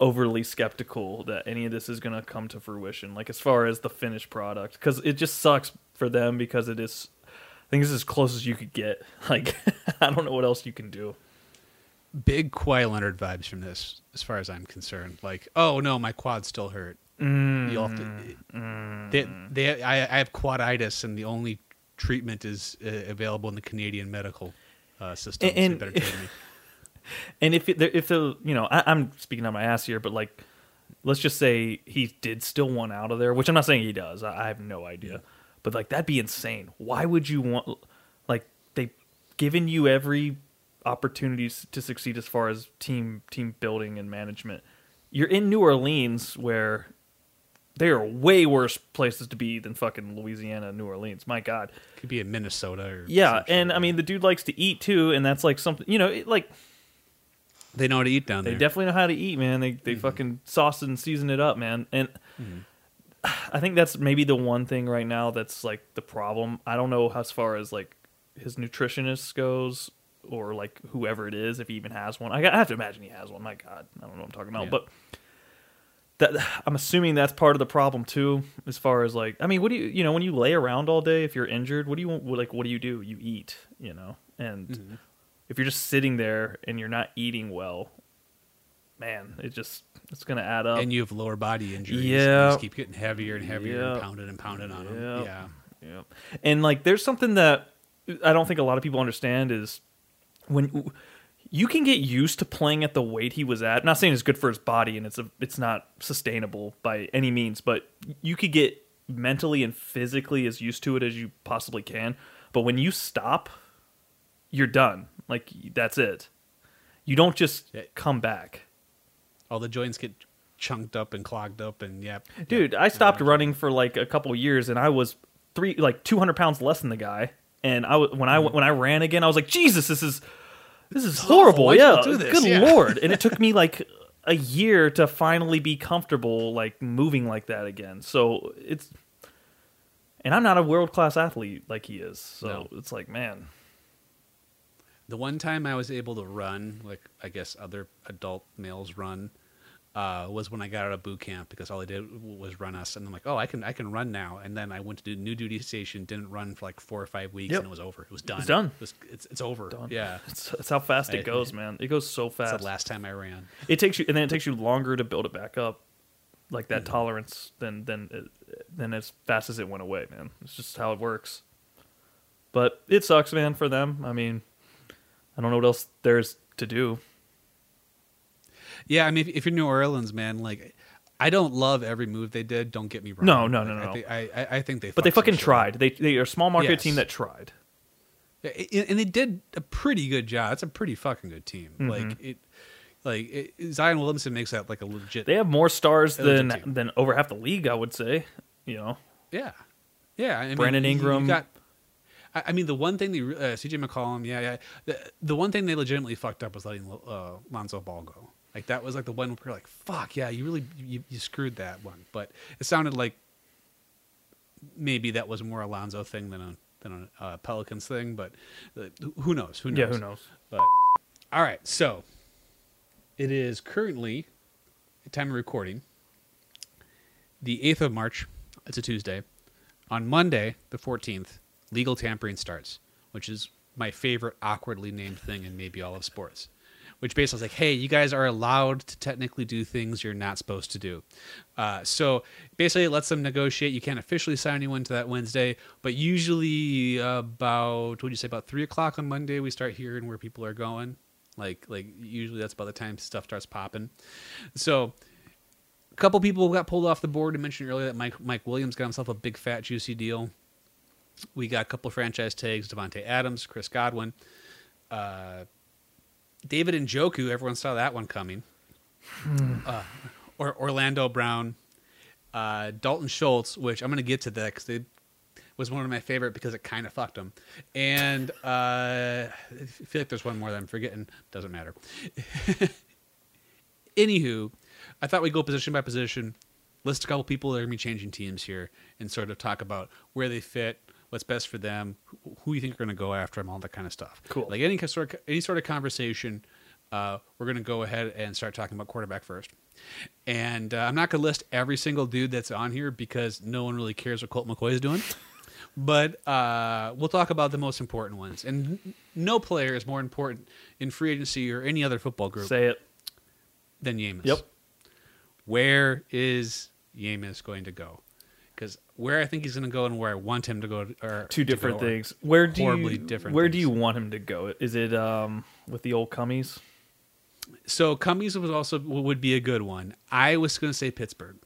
overly skeptical that any of this is going to come to fruition like as far as the finished product cuz it just sucks for them because it is I think this is as close as you could get. Like I don't know what else you can do. Big Kawhi Leonard vibes from this, as far as I'm concerned. Like, oh no, my quad still hurt. You'll have to, they, they, I, I have quaditis, and the only treatment is uh, available in the Canadian medical uh, system. And- so and- better treat me. And if it, if the you know I, I'm speaking on my ass here, but like let's just say he did still want out of there, which I'm not saying he does. I, I have no idea, but like that'd be insane. Why would you want like they given you every opportunity s- to succeed as far as team team building and management? You're in New Orleans where they are way worse places to be than fucking Louisiana, New Orleans. My God. Could be in Minnesota or Yeah, and I mean the dude likes to eat too, and that's like something you know, it, like they know how to eat down there. They there. definitely know how to eat, man. They they mm-hmm. fucking sauce it and season it up, man. And mm-hmm. I think that's maybe the one thing right now that's like the problem. I don't know as far as like his nutritionist goes or like whoever it is if he even has one. I have to imagine he has one. My god, I don't know what I'm talking about, Yeah. but that I'm assuming that's part of the problem too as far as like I mean, what do you you know, when you lay around all day if you're injured, what do you like what do you do? You eat, you know. And mm-hmm. if you're just sitting there and you're not eating well, man, it just it's gonna add up. and you have lower body injuries. Yeah. you just keep getting heavier and heavier Yeah. and pounded and pounded on them. Yeah, Yeah. And like there's something that I don't think a lot of people understand is when you can get used to playing at the weight he was at. I'm not saying it's good for his body and it's a it's not sustainable by any means, but you could get mentally and physically as used to it as you possibly can. But when you stop, you're done. Like that's it. You don't just come back. All the joints get chunked up and clogged up, and yep. Dude, I stopped running for like a couple years, and I was three like two hundred pounds less than the guy. And I when I when I ran again, I was like, Jesus, this is this is horrible. Why'd Yeah, good Yeah. lord. And it took me like a year to finally be comfortable like moving like that again. So it's and I'm not a world class athlete like he is. So No. it's like, man, The one time I was able to run, like I guess other adult males run, uh, was when I got out of boot camp because all they did was run us, and I'm like, oh, I can I can run now. And then I went to do new duty station, didn't run for like four or five weeks, Yep. and it was over. It was done. It's done. It was, it's it's over. Done. Yeah, it's, it's how fast I- it goes, man. It goes so fast. the last time I ran. it takes you and then it takes you longer to build it back up like that Mhm. tolerance than than it- than as fast as it went away man it's just how it works but it sucks man for them i mean i don't know what else there's to do Yeah, I mean, if, if you're New Orleans, man, like. I don't love every move they did. Don't get me wrong. No, no, no, Like, no. I, think, I, I- I think they, but they fucking up. tried they they are a small market Yes. team that tried and they did a pretty good job. It's a pretty fucking good team. Mhm. Like it, like it, Zion Williamson makes that like a legit. they have more stars than team. than over half the league i would say you know yeah, yeah. I mean, Brandon Ingram. got. I, I mean, the one thing they uh, CJ McCollum, yeah, yeah. The, the one thing they legitimately fucked up was letting uh, Lonzo Ball go. Like that was like the one where like, fuck yeah, you really you, you screwed that one. But it sounded like maybe that was more Alonzo thing than a than a uh, Pelicans thing. But uh, who knows? Who knows? yeah who knows But all right, so it is currently time of recording, the eighth of March. It's a Tuesday. On Monday, the fourteenth, legal tampering starts, which is my favorite awkwardly named thing in maybe all of sports. Which basically is like, hey, you guys are allowed to technically do things you're not supposed to do. Uh, so basically, it lets them negotiate. You can't officially sign anyone to that Wednesday, but usually about what would you say about three o'clock on Monday, we start hearing where people are going. Like like usually that's about the time stuff starts popping. So a couple people got pulled off the board. I mentioned earlier that Mike Mike Williams got himself a big fat juicy deal. We got a couple franchise tags: Davante Adams, Chris Godwin, uh, David Njoku. Everyone saw that one coming. uh, or Orlando Brown, uh, Dalton Schultz, which I'm going to get to that because they was one of my favorite because it kind of fucked him. And uh, I feel like there's one more that I'm forgetting. Doesn't matter. Anywho, I thought we'd go position by position, list a couple people that are going to be changing teams here, and sort of talk about where they fit, what's best for them, who- you think are going to go after them, all that kind of stuff. Cool. Like any sort of, any sort of conversation, uh, we're going to go ahead and start talking about quarterback first. And uh, I'm not going to list every single dude that's on here because no one really cares what Colt McCoy is doing. But uh, we'll talk about the most important ones. And no player is more important in free agency or any other football group say it than Jameis. Yep. Where is Jameis going to go? Because where I think he's going to go and where I want him to go are two different go things where do horribly you different where do you want him to go is it um with the old cummies So Cummies was also would be a good one. I was going to say Pittsburgh.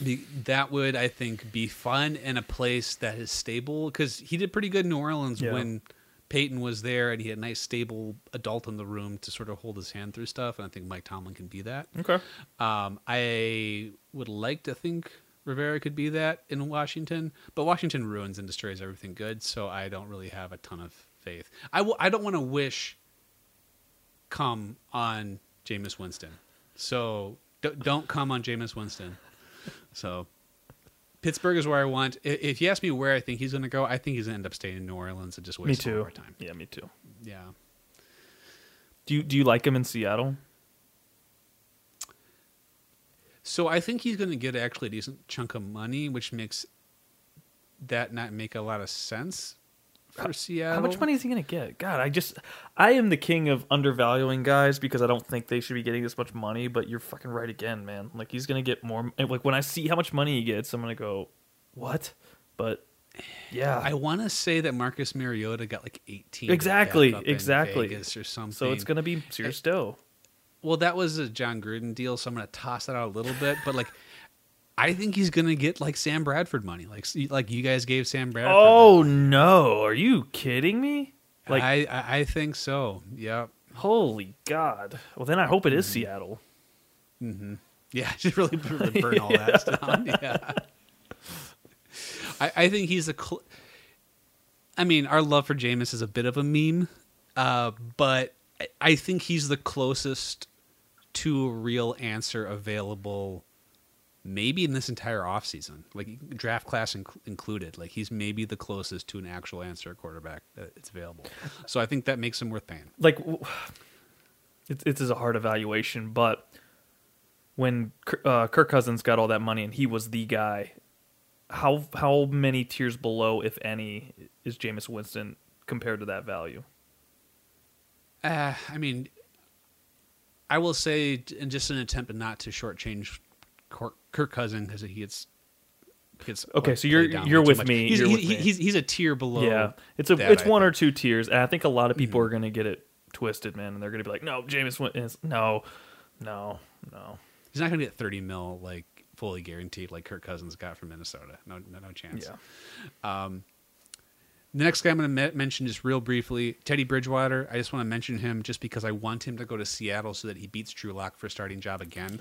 The, that would I think be fun and a place that is stable because he did pretty good in New Orleans Yeah. when Peyton was there and he had a nice stable adult in the room to sort of hold his hand through stuff and I think Mike Tomlin can be that. okay Um, I would like to think Rivera could be that in Washington, but Washington ruins and destroys everything good, so I don't really have a ton of faith. I w- I don't want to wish come on Jameis Winston, so d- don't come on Jameis Winston. So Pittsburgh is where I want. If you ask me where I think he's going to go, I think he's going to end up staying in New Orleans and just me waste too of our time. yeah me too Yeah. do you do you like him in seattle So I think he's going to get actually a decent chunk of money, which makes that not make a lot of sense for Seattle. how much money is he gonna get god i just i am the king of undervaluing guys because i don't think they should be getting this much money but you're fucking right again man like he's gonna get more like when i see how much money he gets i'm gonna go what but Yeah. I want to say that Marcus Mariota got like 18. Exactly, back up in exactly. Or something. so it's gonna be Sears Stowe. Well, that was a Jon Gruden deal, so I'm going to toss that out a little bit. But like, I think he's going to get like Sam Bradford money, like like you guys gave Sam Bradford. Oh no! Are you kidding me? Like, I, I I think so. Yep. holy God! Well, then I hope it is Mm-hmm. Seattle. Yeah, just really burn all that down. Yeah. I, I think he's a. Cl- I mean, our love for Jameis is a bit of a meme, uh, but I think he's the closest to a real answer available. Maybe in this entire offseason, like draft class inc- included, like he's maybe the closest to an actual answer at quarterback that's available. So I think that makes him worth paying. Like, it's it's a hard evaluation, but when uh, Kirk Cousins got all that money and he was the guy, how how many tiers below, if any, is Jameis Winston compared to that value? Uh, I mean, I will say, in just an attempt not to shortchange Kirk, Cousin because he gets gets Okay, like, so you're- you're with me, He's, you're he- with me. he's he's a tier below. yeah, it's a it's I one or two tiers, and I think a lot of people Mhm. are going to get it twisted, man, and they're going to be like, "No, Jameis no, no, no." He's not going to get thirty mil like fully guaranteed like Kirk Cousins got from Minnesota. No, no, no chance. Yeah, The next guy I'm going to me- mention just real briefly, Teddy Bridgewater. I just want to mention him just because I want him to go to Seattle so that he beats Drew Lock for starting job again,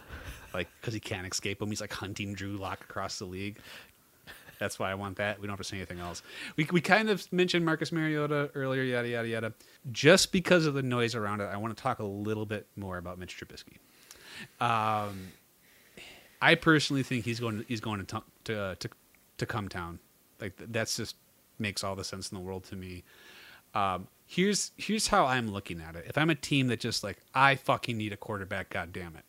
like because he can't escape him. He's like hunting Drew Lock across the league. That's why I want that. We don't have to say anything else. We we kind of mentioned Marcus Mariota earlier, yada yada yada. Just because of the noise around it, I want to talk a little bit more about Mitch Trubisky. Um, I personally think he's going to, he's going to to to, to come town. Like that's just makes all the sense in the world to me. Um, here's here's how I'm looking at it. If I'm a team that just like I fucking need a quarterback, god damn it.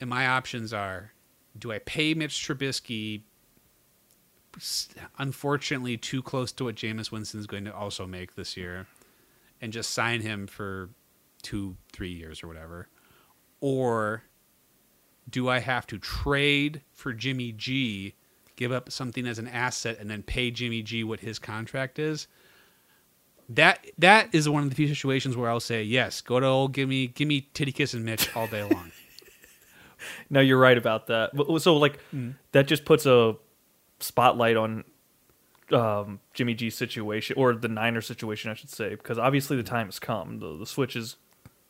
And my options are do I pay Mitch Trubisky unfortunately too close to what Jameis Winston's going to also make this year and just sign him for 2 3 years or whatever? Or do I have to trade for Jimmy G, give up something as an asset, and then pay Jimmy G what his contract is? That that is one of the few situations where I'll say yes. Go to old give me give me titty kiss and Mitch all day long. no, you're right about that. So, like, Mm. that just puts a spotlight on um, Jimmy G's situation or the Niner situation, I should say, because obviously the time has come. The, the switch is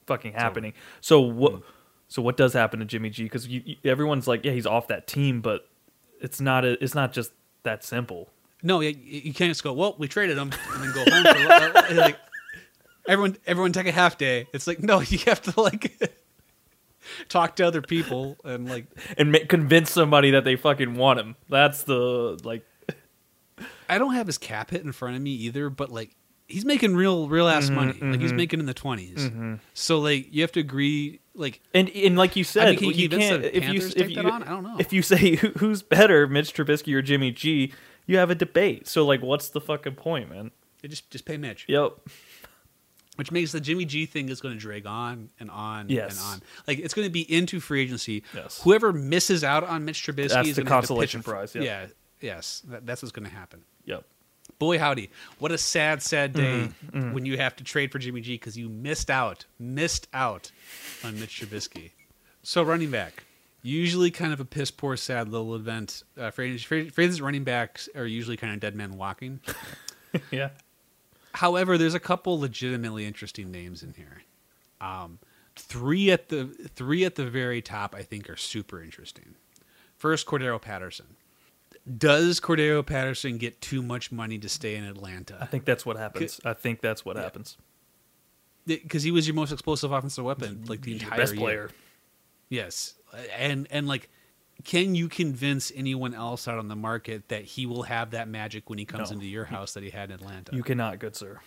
fucking happening. So what? Mm. So what does happen to Jimmy G? Because everyone's like, yeah, he's off that team, but it's not. A, it's not just that simple. No, you, you can't just go. Well, we traded him and then go home. For, like everyone, everyone take a half day. It's like no, you have to like talk to other people and like And ma- convince somebody that they fucking want him. That's the like. I don't have his cap hit in front of me either, but like he's making real real ass mm-hmm, money. Like he's mm-hmm. making in the 20s mm-hmm. So like you have to agree. Like And and like you said, I mean, can you you can't if you if you that on? I don't know. if you say who- who's better, Mitch Trubisky or Jimmy G, you have a debate. So like, what's the fucking point, man? they just just pay Mitch, Yep. which makes the Jimmy G thing is going to drag on and on Yes. and on. Like it's going to be into free agency. Yes. Whoever misses out on Mitch Trubisky That's is the gonna to pitch consolation a- prize, yeah. Yeah. Yes. That, that's what's going to happen. Boy, howdy. What a sad, sad day Mm-hmm, when you have to trade for Jimmy G because you missed out, missed out on Mitch Trubisky. So, running back. Usually kind of a piss poor, sad little event. Uh, phrases, phrases running backs are usually kind of dead men walking. yeah. However, there's a couple legitimately interesting names in here. Um, three at the three at the very top, I think, are super interesting. First, Cordarrelle Patterson. Does Cordarrelle Patterson get too much money to stay in Atlanta? I think that's what happens. I think that's what Yeah. happens. Because he was your most explosive offensive weapon, like the entire best year. player. Yes, and and like, can you convince anyone else out on the market that he will have that magic when he comes No. into your house that he had in Atlanta? You cannot, good sir.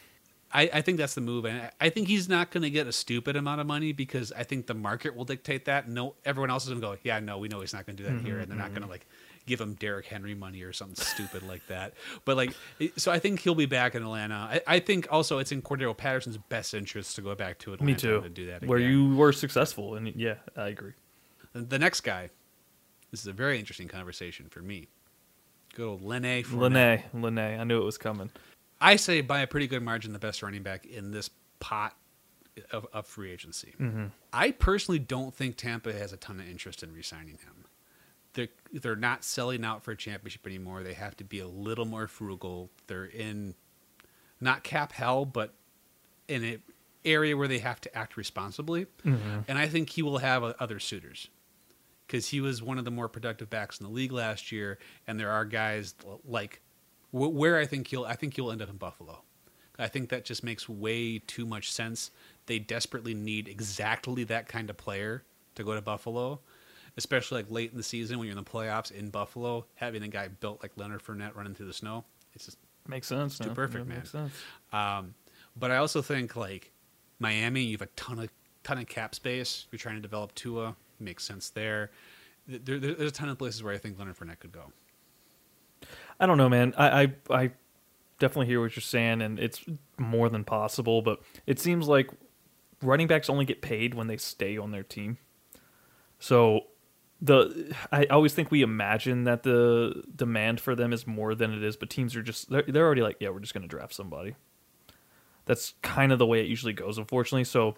I, I think that's the move, and I- I think he's not going to get a stupid amount of money because I think the market will dictate that. No, everyone else is going to go, yeah, no, we know he's not going to do that here, mm-hmm, and they're not going to mm-hmm. like give him Derrick Henry money or something stupid like that. But like, so I think he'll be back in Atlanta. I, I think also it's in Cordarrelle Patterson's best interest to go back to Atlanta Me too. to do that. Where you were successful, and yeah, I agree. The next guy, this is a very interesting conversation for me. Good old Lene. Lene, Lene. I knew it was coming. I say by a pretty good margin the best running back in this pot of, of free agency. Mm-hmm. I personally don't think Tampa has a ton of interest in re-signing him. They're they're not selling out for a championship anymore. They have to be a little more frugal. They're in not cap hell, but in an area where they have to act responsibly. Mm-hmm. And I think he will have other suitors because he was one of the more productive backs in the league last year. And there are guys like where I think he'll I think he'll end up in Buffalo. I think that just makes way too much sense. They desperately need exactly that kind of player to go to Buffalo, especially like late in the season when you're in the playoffs in Buffalo. Having a guy built like Leonard Fournette running through the snow, it's just Makes sense. too man. perfect, man. Makes sense. um, but I also think like Miami, you have a ton of ton of cap space. You're trying to develop Tua, makes sense there. There, there. There's a ton of places where I think Leonard Fournette could go. I don't know, man. I, I I definitely hear what you're saying, and it's more than possible. But it seems like running backs only get paid when they stay on their team. So the I always think we imagine that the demand for them is more than it is, but teams are just they're, they're already like, yeah, we're just going to draft somebody. That's kind of the way it usually goes, unfortunately. So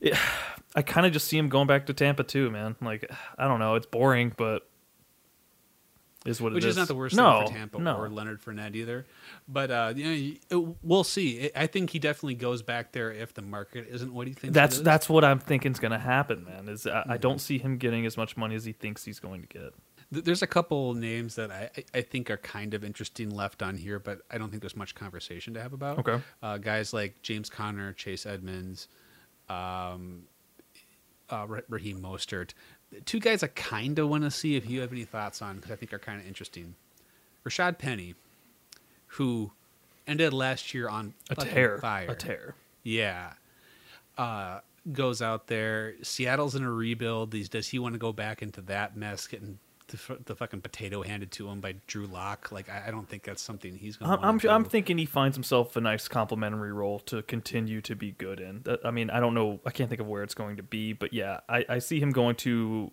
it, I kind of just see him going back to Tampa too, man. Like I don't know, it's boring, but is what Which it is not the worst no, thing for Tampa no. or Leonard Fournette either. But uh, you know, we'll see. I think he definitely goes back there if the market isn't what he thinks. That's it is. that's what I'm thinking is going to happen, man. Is I, I Mm-hmm. don't see him getting as much money as he thinks he's going to get. There's a couple names that I, I- I think are kind of interesting left on here, but I don't think there's much conversation to have about. Okay. Uh, guys like James Conner, Chase Edmonds, um, uh, Raheem Mostert. Two guys I kind of want to see if you have any thoughts on because I think are kind of interesting. Rashad Penny, who ended last year on A tear, fire. a tear. Yeah. Uh, goes out there. Seattle's in a rebuild. These does he want to go back into that mess, getting the, the fucking potato handed to him by Drew Lock? Like I, I don't think that's something he's going I'm to. I'm, I'm thinking he finds himself a nice complementary role to continue to be good in. I mean, I don't know. I can't think of where it's going to be, but yeah, I, I see him going to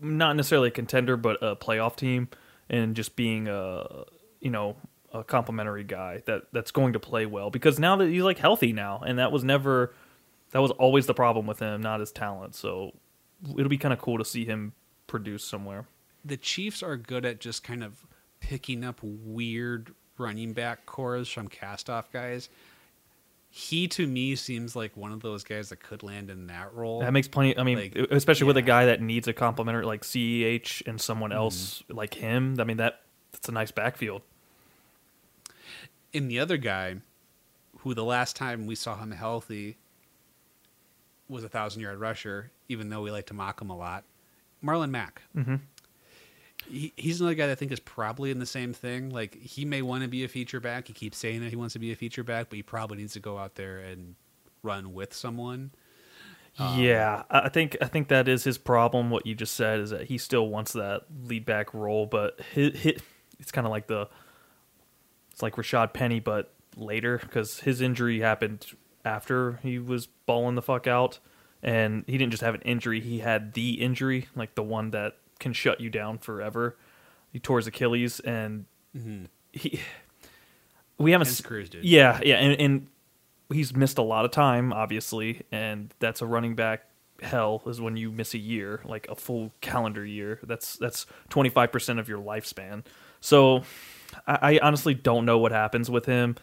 not necessarily a contender, but a playoff team, and just being a you know a complimentary guy that that's going to play well because now that he's like healthy now, and that was never that was always the problem with him, not his talent. So it'll be kind of cool to see him produce somewhere. The Chiefs are good at just kind of picking up weird running back cores from cast off guys. He to me seems like one of those guys that could land in that role. That makes plenty. I mean, Like, especially with a guy that needs a complementary like Ceh and someone Mm-hmm. else like him. I mean, that that's a nice backfield. and the other guy, who the last time we saw him healthy was a thousand yard rusher, even though we like to mock him a lot, Marlon Mack. Mm-hmm. He, he's another guy that I think is probably in the same thing. Like he may want to be a feature back. He keeps saying that he wants to be a feature back, but he probably needs to go out there and run with someone. Um, yeah, I think I think that is his problem. What you just said is that he still wants that lead back role, but his, his, it's kind of like the it's like Rashad Penny, but later because his injury happened after he was balling the fuck out, and he didn't just have an injury; he had the injury, like the one that can shut you down forever. He tore his Achilles, and mm-hmm. he we haven't s- Cruz did. yeah yeah and, and he's missed a lot of time obviously and that's a running back hell is when you miss a year like a full calendar year that's that's 25% of your lifespan so I, I honestly don't know what happens with him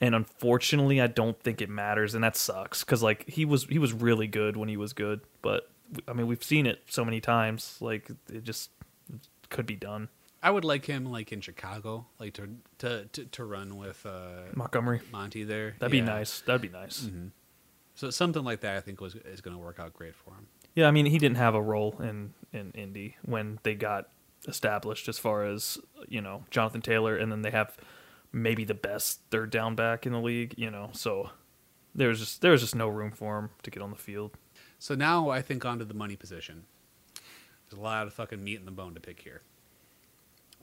and unfortunately i don't think it matters and that sucks because like he was he was really good when he was good but i mean we've seen it so many times like it just could be done I would like him like in Chicago, like to to to, to run with uh, montgomery Monty there. that'd be nice that'd be nice So something like that, I think was is going to work out great for him. Yeah, I mean, he didn't have a role in in Indy when they got established as far as you know Jonathan Taylor, and then they have maybe the best third down back in the league. You know, so there's just there's just no room for him to get on the field. So now I think onto the money position. There's a lot of fucking meat in the bone to pick here.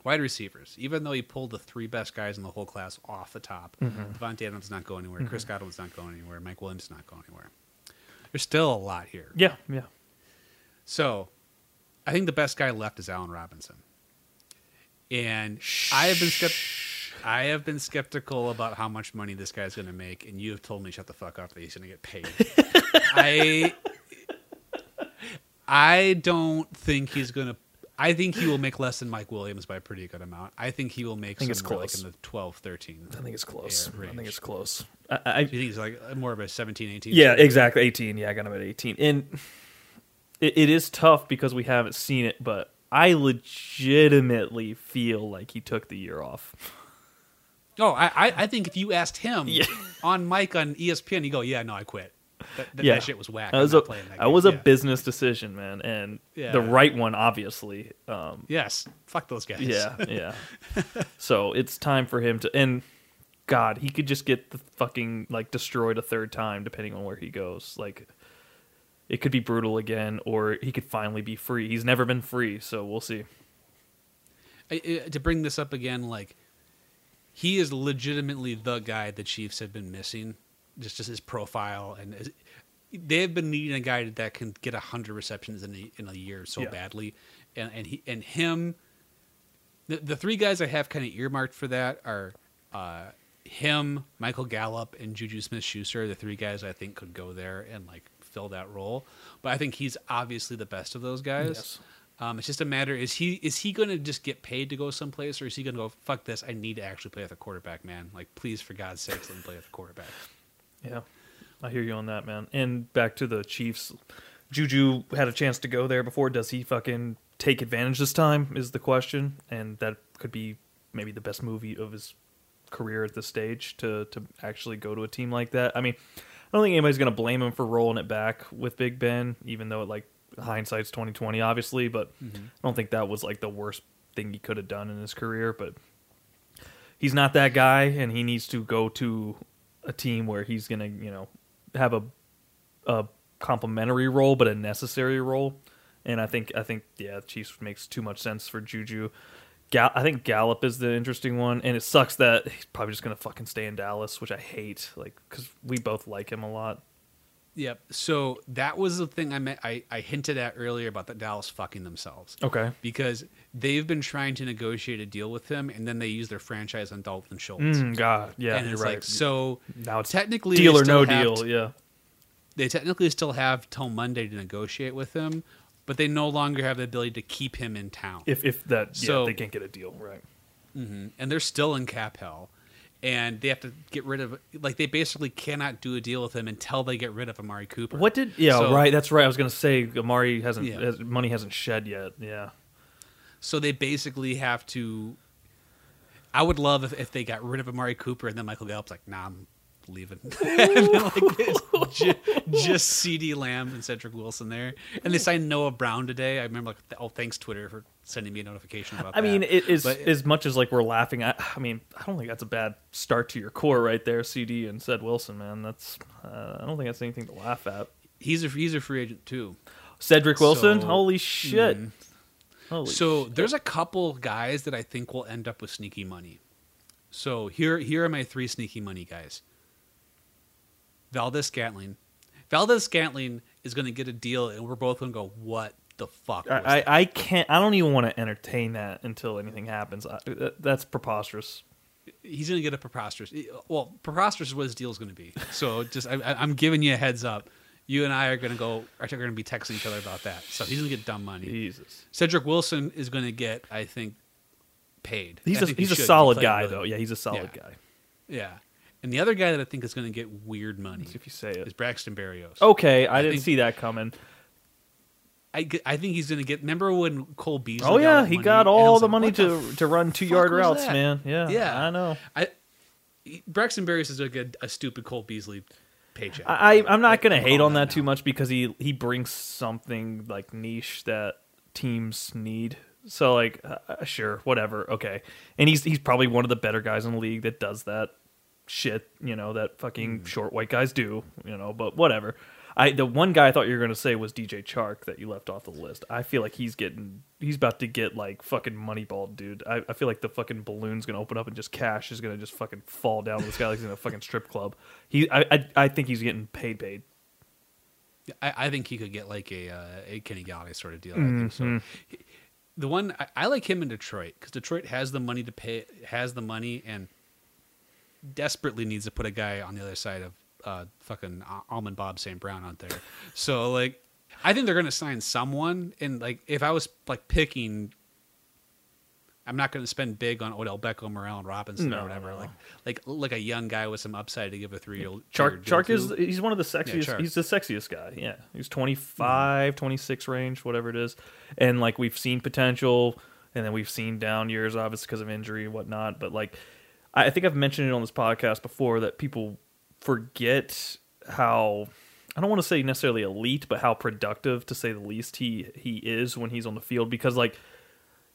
Wide receivers. Even though he pulled the three best guys in the whole class off the top, mm-hmm. Davante Adams not going anywhere, Chris mm-hmm. Godwin's not going anywhere, Mike Williams not going anywhere. There's still a lot here. Yeah, yeah. So, I think the best guy left is Allen Robinson. and I have been skept- I have been skeptical about how much money this guy's going to make, and you have told me shut the fuck up that he's going to get paid. I I don't think he's going to. I think he will make less than Mike Williams by a pretty good amount. I think he will make I think it's somewhere like close. in the 12, 13. I think it's close. I think it's close. I, I, Do you think he's like more of a 17, 18? yeah, exactly. 18. Yeah, I got him at 18. And it, it is tough because we haven't seen it, but I legitimately feel like he took the year off. Oh, I, I, I think if you asked him Yeah. on Mike on ESPN, he'd go, "Yeah, no, I quit. That, that, Yeah. that shit was whack. That I'm was not a that that game." was a Yeah. business decision, man, and Yeah. the right one, obviously. Um, Yes, fuck those guys. yeah, yeah. so it's time for him to. And God, he could just get the fucking like destroyed a third time, depending on where he goes. Like, it could be brutal again, or he could finally be free. He's never been free, so we'll see. I, I- to bring this up again, like he is legitimately the guy the Chiefs have been missing. Just as his profile, and his, they have been needing a guy that can get hundred receptions in a, in a year so Yeah. badly, and and he and him. The, the three guys I have kind of earmarked for that are uh, him, Michael Gallup, and Juju Smith Schuster. The three guys I think could go there and like fill that role. But I think he's obviously the best of those guys. Yes. Um, it's just a matter is he is he going to just get paid to go someplace, or is he going to go fuck this? I need to actually play with a quarterback, man. Like, please, for God's sakes, let me play with a quarterback. Yeah, I hear you on that, man. And back to the Chiefs. Juju had a chance to go there before. Does he fucking take advantage this time? Is the question, and that could be maybe the best movie of his career at this stage to to actually go to a team like that. I mean, I don't think anybody's gonna blame him for rolling it back with Big Ben, even though it like hindsight's twenty twenty, obviously. But mm-hmm. I don't think that was like the worst thing he could have done in his career. But he's not that guy, and he needs to go to a team where he's gonna, you know, have a a complementary role, but a necessary role. And I think I think yeah, Chiefs makes too much sense for Juju. I think Gallup is the interesting one, and it sucks that he's probably just gonna fucking stay in Dallas, which I hate, like because we both like him a lot. Yep. So that was the thing I meant. I, I hinted at earlier about the Dallas fucking themselves. Okay. Because they've been trying to negotiate a deal with him, and then they use their franchise on Dalton Schultz. Mm, God, yeah, and you're it's right. like so. now it's technically, deal or no deal. t- yeah. they technically still have till Monday to negotiate with him, but they no longer have the ability to keep him in town. If if that yeah, So- they can't get a deal, right? hmm And they're still in cap hell, and they have to get rid of like they basically cannot do a deal with him until they get rid of Amari Cooper. What did? Yeah, So- right. That's right. I was gonna say Amari hasn't Yeah. has, money hasn't shed yet. Yeah. So they basically have to. I would love if, if they got rid of Amari Cooper and then Michael Gallup's like, nah, I'm leaving. Like it's ju- just CeeDee Lamb and Cedric Wilson there. And they signed Noah Brown today. I remember, like, oh, thanks, Twitter, for sending me a notification about that. I that. mean, it is But- as much as like we're laughing. I, I mean, I don't think that's a bad start to your core right there, CeeDee and said Wilson, man. That's uh, I don't think that's anything to laugh at. he's a, he's a free agent, too. Cedric Wilson, So- holy shit! Mhm. Holy So shit. there's a couple guys that I think will end up with sneaky money. So here here are my three sneaky money guys. Valdez Scantling. Valdez Scantling is going to get a deal, and we're both going to go, "What the fuck?" I. I, I can't. I don't even want to entertain that until anything happens. I, that, that's preposterous. He's going to get a preposterous. Well, preposterous is what his deal is going to be. So just I, I'm giving you a heads up. You and I are going to go. Are going to be texting each other about that. So he's going to get dumb money. Jesus, Cedric Wilson is going to get, I think, paid. he's a think he a solid guy though. Yeah, he's a solid Yeah. guy. Yeah. And the other guy that I think is going to get weird money If you say it is. Braxton Berrios. Okay, I, I didn't think- see that coming. I, I think he's going to get. Remember when Cole Beasley? Oh yeah, that he money? got all the like, money what the to to run two yard routes, that? man. Yeah, Yeah. I know. I, Braxton Berrios is going to get a stupid Cole Beasley paycheck. I, I'm not gonna hate on that too much because he he brings something like niche that teams need. So like, uh, sure, whatever, okay. And he's he's probably one of the better guys in the league that does that shit. You know that fucking short white guys do. You know, but whatever. I the one guy I thought you were gonna say was DJ Chark that you left off the list. I feel like he's getting he's about to get like fucking moneyball, dude. I, I feel like the fucking balloon's gonna open up and just cash is gonna just fucking fall down to this guy like he's in a fucking strip club. He I I, I think he's getting paid paid. I, I think he could get like a uh, a Kenny Golladay sort of deal. I think so. Mm-hmm. the one I, I like him in Detroit because Detroit has the money to pay, has the money, and desperately needs to put a guy on the other side of uh, fucking Amon-Ra St. Brown out there. So like, I think they're gonna sign someone, and like if I was like picking. I'm not going to spend big on Odell Beckham or Allen Robinson No, or whatever. no. Like, like, like a young guy with some upside to give a three-year Chark, deal Chark is he's one of the sexiest. Chark. he's the sexiest guy. Yeah, he's 25, 26 range, whatever it is. And like we've seen potential, and then we've seen down years, obviously because of injury and whatnot. But like, I think I've mentioned it on this podcast before that people forget how I don't want to say necessarily elite, but how productive, to say the least, he he is when he's on the field. Because like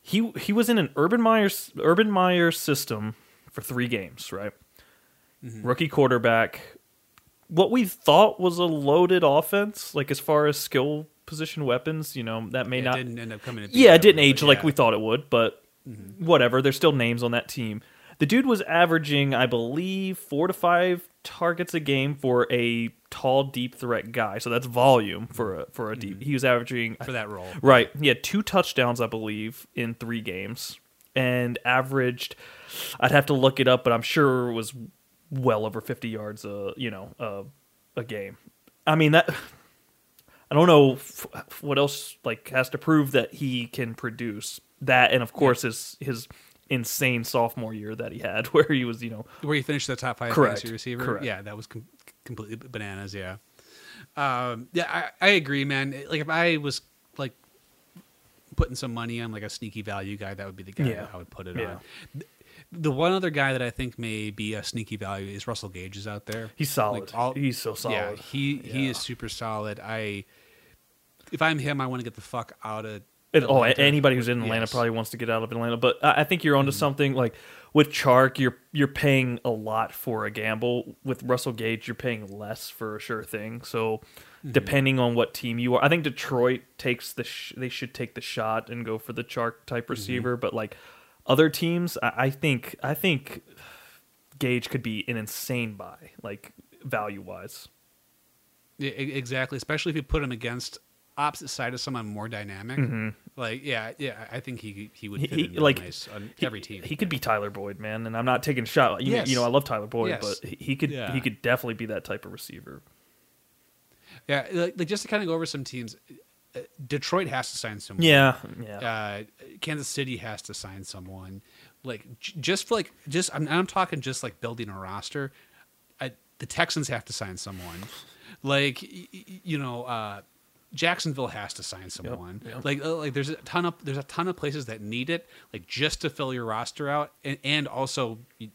he he was in an Urban Meyer Urban Meyer system for three games, right? Mm-hmm. Rookie quarterback. What we thought was a loaded offense, like as far as skill position weapons, you know, that may Yeah, it not didn't end up coming. yeah, it didn't age but like we thought it would, but mm-hmm. whatever. There's still names on that team. The dude was averaging, I believe, four to five targets a game for a tall, deep threat guy. So that's volume for a for a deep. Mm-hmm. He was averaging for that role. right. He had two touchdowns, I believe, in three games, and averaged. I'd have to look it up, but I'm sure it was well over 50 yards. A you know a a game. I mean that. I don't know f- what else like has to prove that he can produce that, and of course his his insane sophomore year that he had, where he was you know where he finished the top five Correct. fantasy receiver. Correct. Yeah, that was com- completely bananas. Yeah, um, yeah, I, I agree, man. Like if I was like putting some money on like a sneaky value guy, that would be the guy Yeah. that I would put it Yeah. on. The one other guy that I think may be a sneaky value is Russell Gage is out there. he's solid. Like, all- he's so solid. Yeah, he he is super solid. I if I'm him, I want to get the fuck out of. And, oh, anybody who's in Atlanta Yes. probably wants to get out of Atlanta, but I I think you're onto mm-hmm. something. Like with Chark, you're you're paying a lot for a gamble. With Russell Gage, you're paying less for a sure thing. So, mm-hmm. depending on what team you are, I think Detroit takes the sh- they should take the shot and go for the Chark type mm-hmm. receiver. But like other teams, I, I think I think Gage could be an insane buy, like value wise. Yeah, exactly. Especially if you put him against opposite side of someone more dynamic. Like, yeah, yeah, I think he he would fit he- in like, nice on He- every team. He could be Tyler Boyd, man, and I'm not taking a shot. You, Yes. you know, I love Tyler Boyd, Yes. but he, could Yeah. he could definitely be that type of receiver. yeah, like, like just to kind of go over some teams. uh, Detroit has to sign someone. Yeah, yeah. Uh, Kansas City has to sign someone. Like j- just for like just I'm, I'm talking just like building a roster. I, the Texans have to sign someone. Like y- y- you know, uh, Jacksonville has to sign someone. yep. Like uh, like there's a ton of there's a ton of places that need it. Like just to fill your roster out, and, and also. You,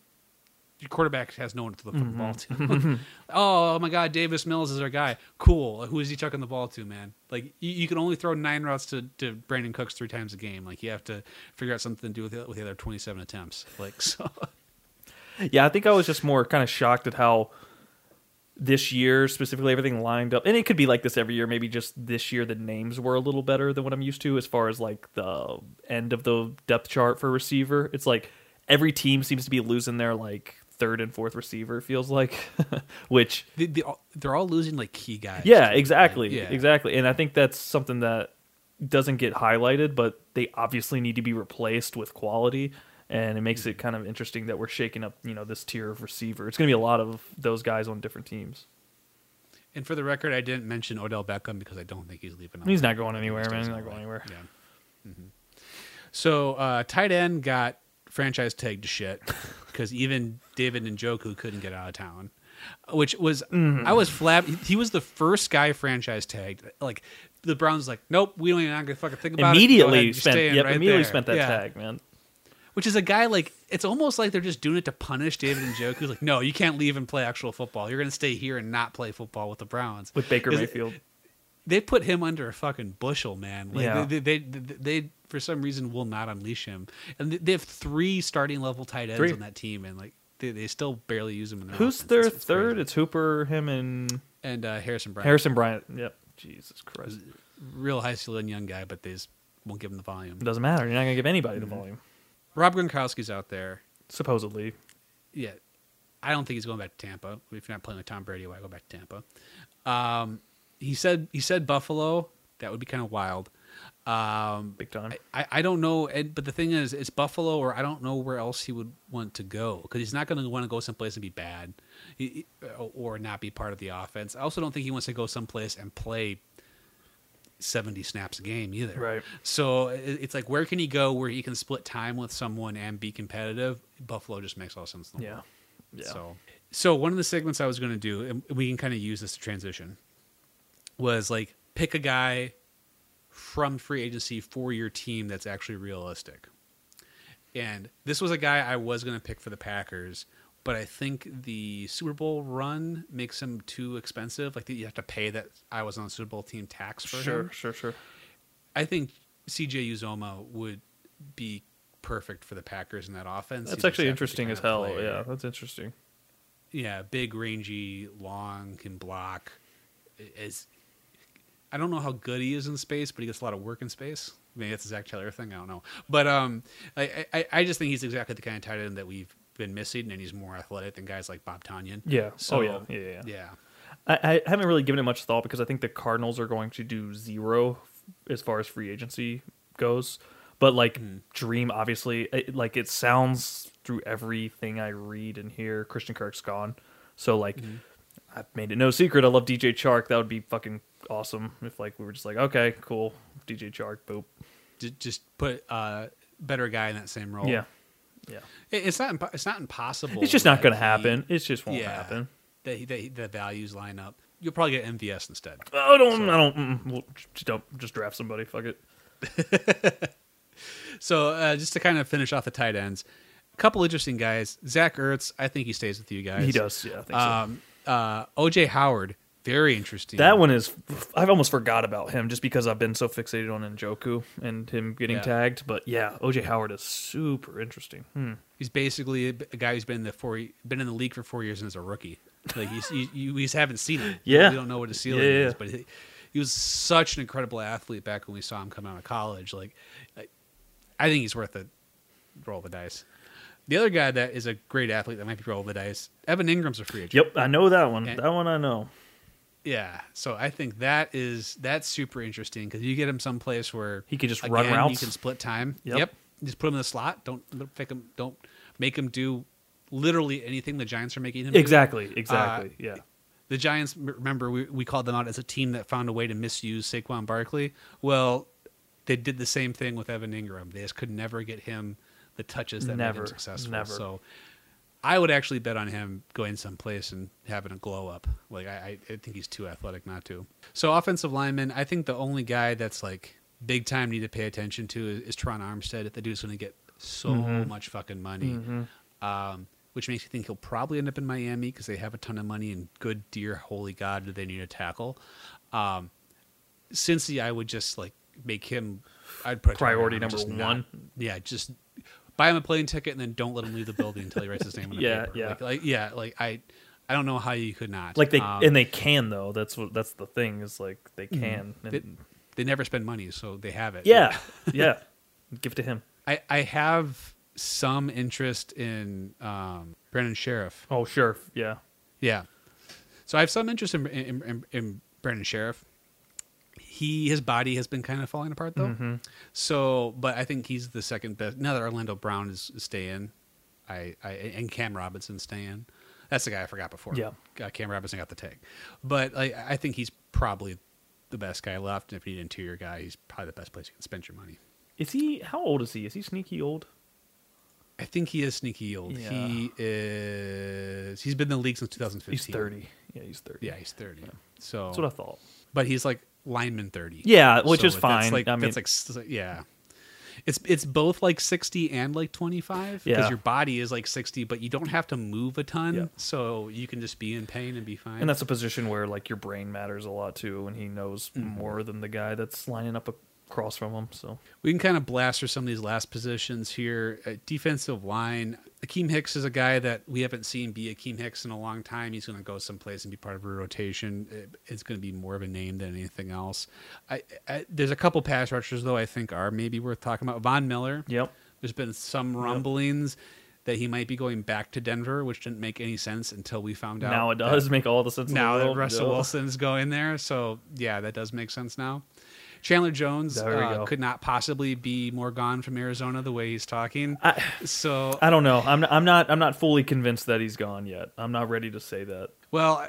your quarterback has no one to throw the ball to. oh my God, Davis Mills is our guy. Cool. Who is he chucking the ball to, man? Like you, you can only throw nine routes to, to Brandin Cooks three times a game. Like you have to figure out something to do with the, with the other twenty seven attempts. Like so. Yeah, I think I was just more kind of shocked at how this year specifically everything lined up, and it could be like this every year. Maybe just this year the names were a little better than what I'm used to as far as like the end of the depth chart for receiver. It's like every team seems to be losing their like third and fourth receiver. Feels like, which they, they all, they're all losing like key guys. Yeah, exactly. Yeah. Exactly. And I think that's something that doesn't get highlighted, but they obviously need to be replaced with quality. And it makes it kind of interesting that we're shaking up, you know, this tier of receiver. It's going to be a lot of those guys on different teams. And for the record, I didn't mention Odell Beckham because I don't think he's leaving. He's not going anywhere, man. He's not going anywhere. Yeah. Mhm. So uh, tight end got franchise tagged to shit because even David Njoku couldn't get out of town, which was Mm-hmm. I was flab. He was the first guy franchise tagged. Like the Browns, like nope, we don't even not gonna fucking think about it. Immediately spent, yep, right immediately there. spent that Yeah. tag, man. Which is a guy like it's almost like they're just doing it to punish David Njoku. Like no, you can't leave and play actual football. You're gonna stay here and not play football with the Browns. With Baker Mayfield. they put him under a fucking bushel, man. Like Yeah. they, they, they, they, for some reason, will not unleash him. And they- have three starting level tight ends Three. on that team, and like they, they still barely use them in their Who's offense. their It's- it's third? crazy. It's Hooper, him, and and uh, Harrison Bryant. Harrison Bryant. Yep. Jesus Christ. real high school and young guy, but they just won't give him the volume. It doesn't matter. You're not going to give anybody Mm-hmm. the volume, Rob Gronkowski's out there. supposedly. Yeah, I don't think he's going back to Tampa. If you're not playing with Tom Brady, why go back to Tampa? Um, he said he said Buffalo. That would be kind of wild. Um, big time. I, I don't know, but the thing is, it's Buffalo, or I don't know where else he would want to go because he's not going to want to go someplace and be bad, he- or not be part of the offense. I also don't think he wants to go someplace and play seventy snaps a game either. Right. So it's like, where can he go where he can split time with someone and be competitive? Buffalo just makes all sense. In the yeah, world. yeah. So, so one of the segments I was going to do, and we can kind of use this to transition, was like pick a guy from free agency for your team that's actually realistic. And this was a guy I was going to pick for the Packers, but I think the Super Bowl run makes him too expensive. Like you have to pay that I was on the Super Bowl team tax for sure, him. sure, sure. I think CJ Uzomah would be perfect for the Packers in that offense. That's He's actually interesting as hell. player. Yeah, that's interesting. Yeah, big, rangy, long, can block. Is I don't know how good he is in space, but he gets a lot of work in space. Maybe that's a Zac Taylor thing. I don't know, but um, I, I I just think he's exactly the kind of tight end that we've been missing, and he's more athletic than guys like Bob Tonyan. Yeah. So, oh yeah. Yeah. Yeah. yeah. I, I haven't really given it much thought because I think the Cardinals are going to do zero as far as free agency goes. But like Hmm. Dream, obviously, it, like it sounds through everything I read and hear, Christian Kirk's gone. So like, Hmm. I've made it no secret. I love DJ Chark. That would be fucking awesome if like we were just like, okay, cool, DJ Chark, boop. Just put uh better guy in that same role. Yeah, yeah. It- it's not impo- it's not impossible. It's just not going to happen. It just won't Yeah. happen. That, he, that the values line up. You'll probably get MVS instead. Oh, don't I don't. Mm, well, just don't just draft somebody. Fuck it. So uh, just to kind of finish off the tight ends, a couple interesting guys. Zach Ertz, I think he stays with you guys. He does. Yeah, I think so. Um, uh, OJ Howard, very interesting. That one is. I've almost forgot about him just because I've been so fixated on Njoku and him getting Yeah. tagged. But yeah, OJ Howard is super interesting. Hmm. He's basically a, guy who's been in the four, been in the league for four years and is a rookie. Like he's, he, you, we just haven't seen him. Yeah. we don't know what his ceiling Yeah, yeah. is, but he, he was such an incredible athlete back when we saw him come out of college. Like, I, I think he's worth a roll of the dice. The other guy that is a great athlete that might be roll the dice, Evan Engram's a free agent. Yep, I know that one. And- that one I know. Yeah, so I think that is that's super interesting because you get him someplace where He can just run again, You routes. can split time. Yep. Just put him in the slot. Don't make him. Don't make him do literally anything the Giants are making him. do. Exactly. Uh, exactly. yeah. The Giants. Remember, we we called them out as a team that found a way to misuse Saquon Barkley. Well, they did the same thing with Evan Engram. They just could never get him the touches that made Never, him successful. never. So. I would actually bet on him going someplace and having a glow up. Like I, I, think he's too athletic not to. So offensive lineman, I think the only guy that's like big time need to pay attention to is, is Terron Armstead. The dude's going to get so Mhm. much fucking money, Mhm. um, which makes me think he'll probably end up in Miami because they have a ton of money and good dear holy god do they need a tackle. Um, Cincy, I would just like make him. I'd put Priority number just not- one. yeah, just buy him a plane ticket and then don't let him leave the building until he writes his name on the Yeah, paper. yeah. Like, like yeah, like I, I don't know how you could not. Like they Um, and they can though. That's what that's the thing is like they can. They- And, they never spend money, so they have it. yeah. yeah. Give it to him. I, I have some interest in um, Brandon Scherff. Oh sure. Yeah. Yeah, so I have some interest in in, in, in Brandon Scherff. He his body has been kind of falling apart though. Mhm. So, but I think he's the second best. Now that Orlando Brown is, staying, I, I and Cam Robinson staying. That's the guy I forgot before. Yeah. uh, Cam Robinson got the tag, but I, I think he's probably the best guy left. And if you need an interior guy, he's probably the best place you can spend your money. Is he? How old is he? Is he sneaky old? I think he is sneaky old. Yeah. He is. He's been in the league since 2015. He's thirty. Yeah, he's thirty. Yeah, he's 30. So, That's what I thought. but he's like lineman 30. Yeah, which is fine. Like, I mean, that's like yeah. It's it's both like 60 and like 25 because Yeah. your body is like 60, but you don't have to move a ton, Yeah. so you can just be in pain and be fine. and that's a position where like your brain matters a lot too, and he knows Mm-hmm. more than the guy that's lining up across from him. So we can kind of blast through some of these last positions here. Uh, defensive line, Akiem Hicks is a guy that we haven't seen be Akiem Hicks in a long time. He's going to go someplace and be part of a rotation. Eh, it's going to be more of a name than anything else. I, I, there's a couple pass rushers though I think are maybe worth talking about. Von Miller. yep. There's been some rumblings that he might be going back to Denver, which didn't make any sense until we found out. Now it does make all the sense. now the that. Russell. Wilson's going there. So yeah, that does make sense now. Chandler Jones uh, could not possibly be more gone from Arizona the way he's talking. I, so, I don't know. I'm I'm not I'm not fully convinced that he's gone yet. I'm not ready to say that. well,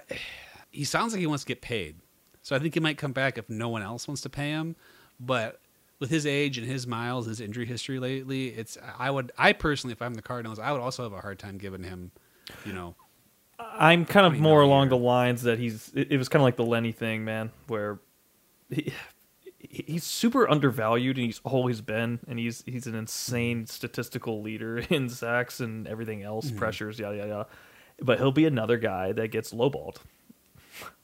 he sounds like he wants to get paid. So I think he might come back if no one else wants to pay him. But with his age and his miles, his injury history lately, it's I would I personally, if I'm the Cardinals, I would also have a hard time giving him, you know, I'm kind of more along year. the lines that he's. It, was kind of like the Lenny thing, man, where he, he- he's super undervalued and he's always been, and he's he's an insane statistical leader in sacks and everything else, Mm-hmm. pressures, yada yada. yada. But he'll be another guy that gets lowballed.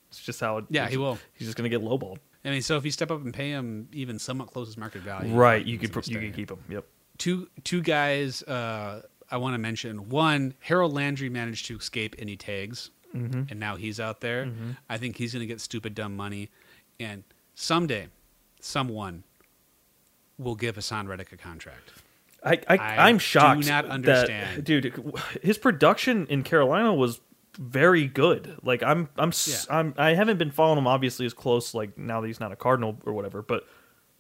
It's just how it. Yeah, he will. He's just gonna get lowballed. I mean, so if you step up and pay him even somewhat close to market value, Right. You could you could keep him. Yep. two two guys uh, I want to mention. One, Harold Landry managed to escape any tags, Mm-hmm. and now he's out there. I think he's going to get stupid dumb money, and someday, someone will give Haason Reddick a contract. I, I, I I'm shocked. do not that- understand. dude. His production in Carolina was very good. Like I'm, I'm, Yeah. am I haven't been following him obviously as close. Like now that he's not a Cardinal or whatever, but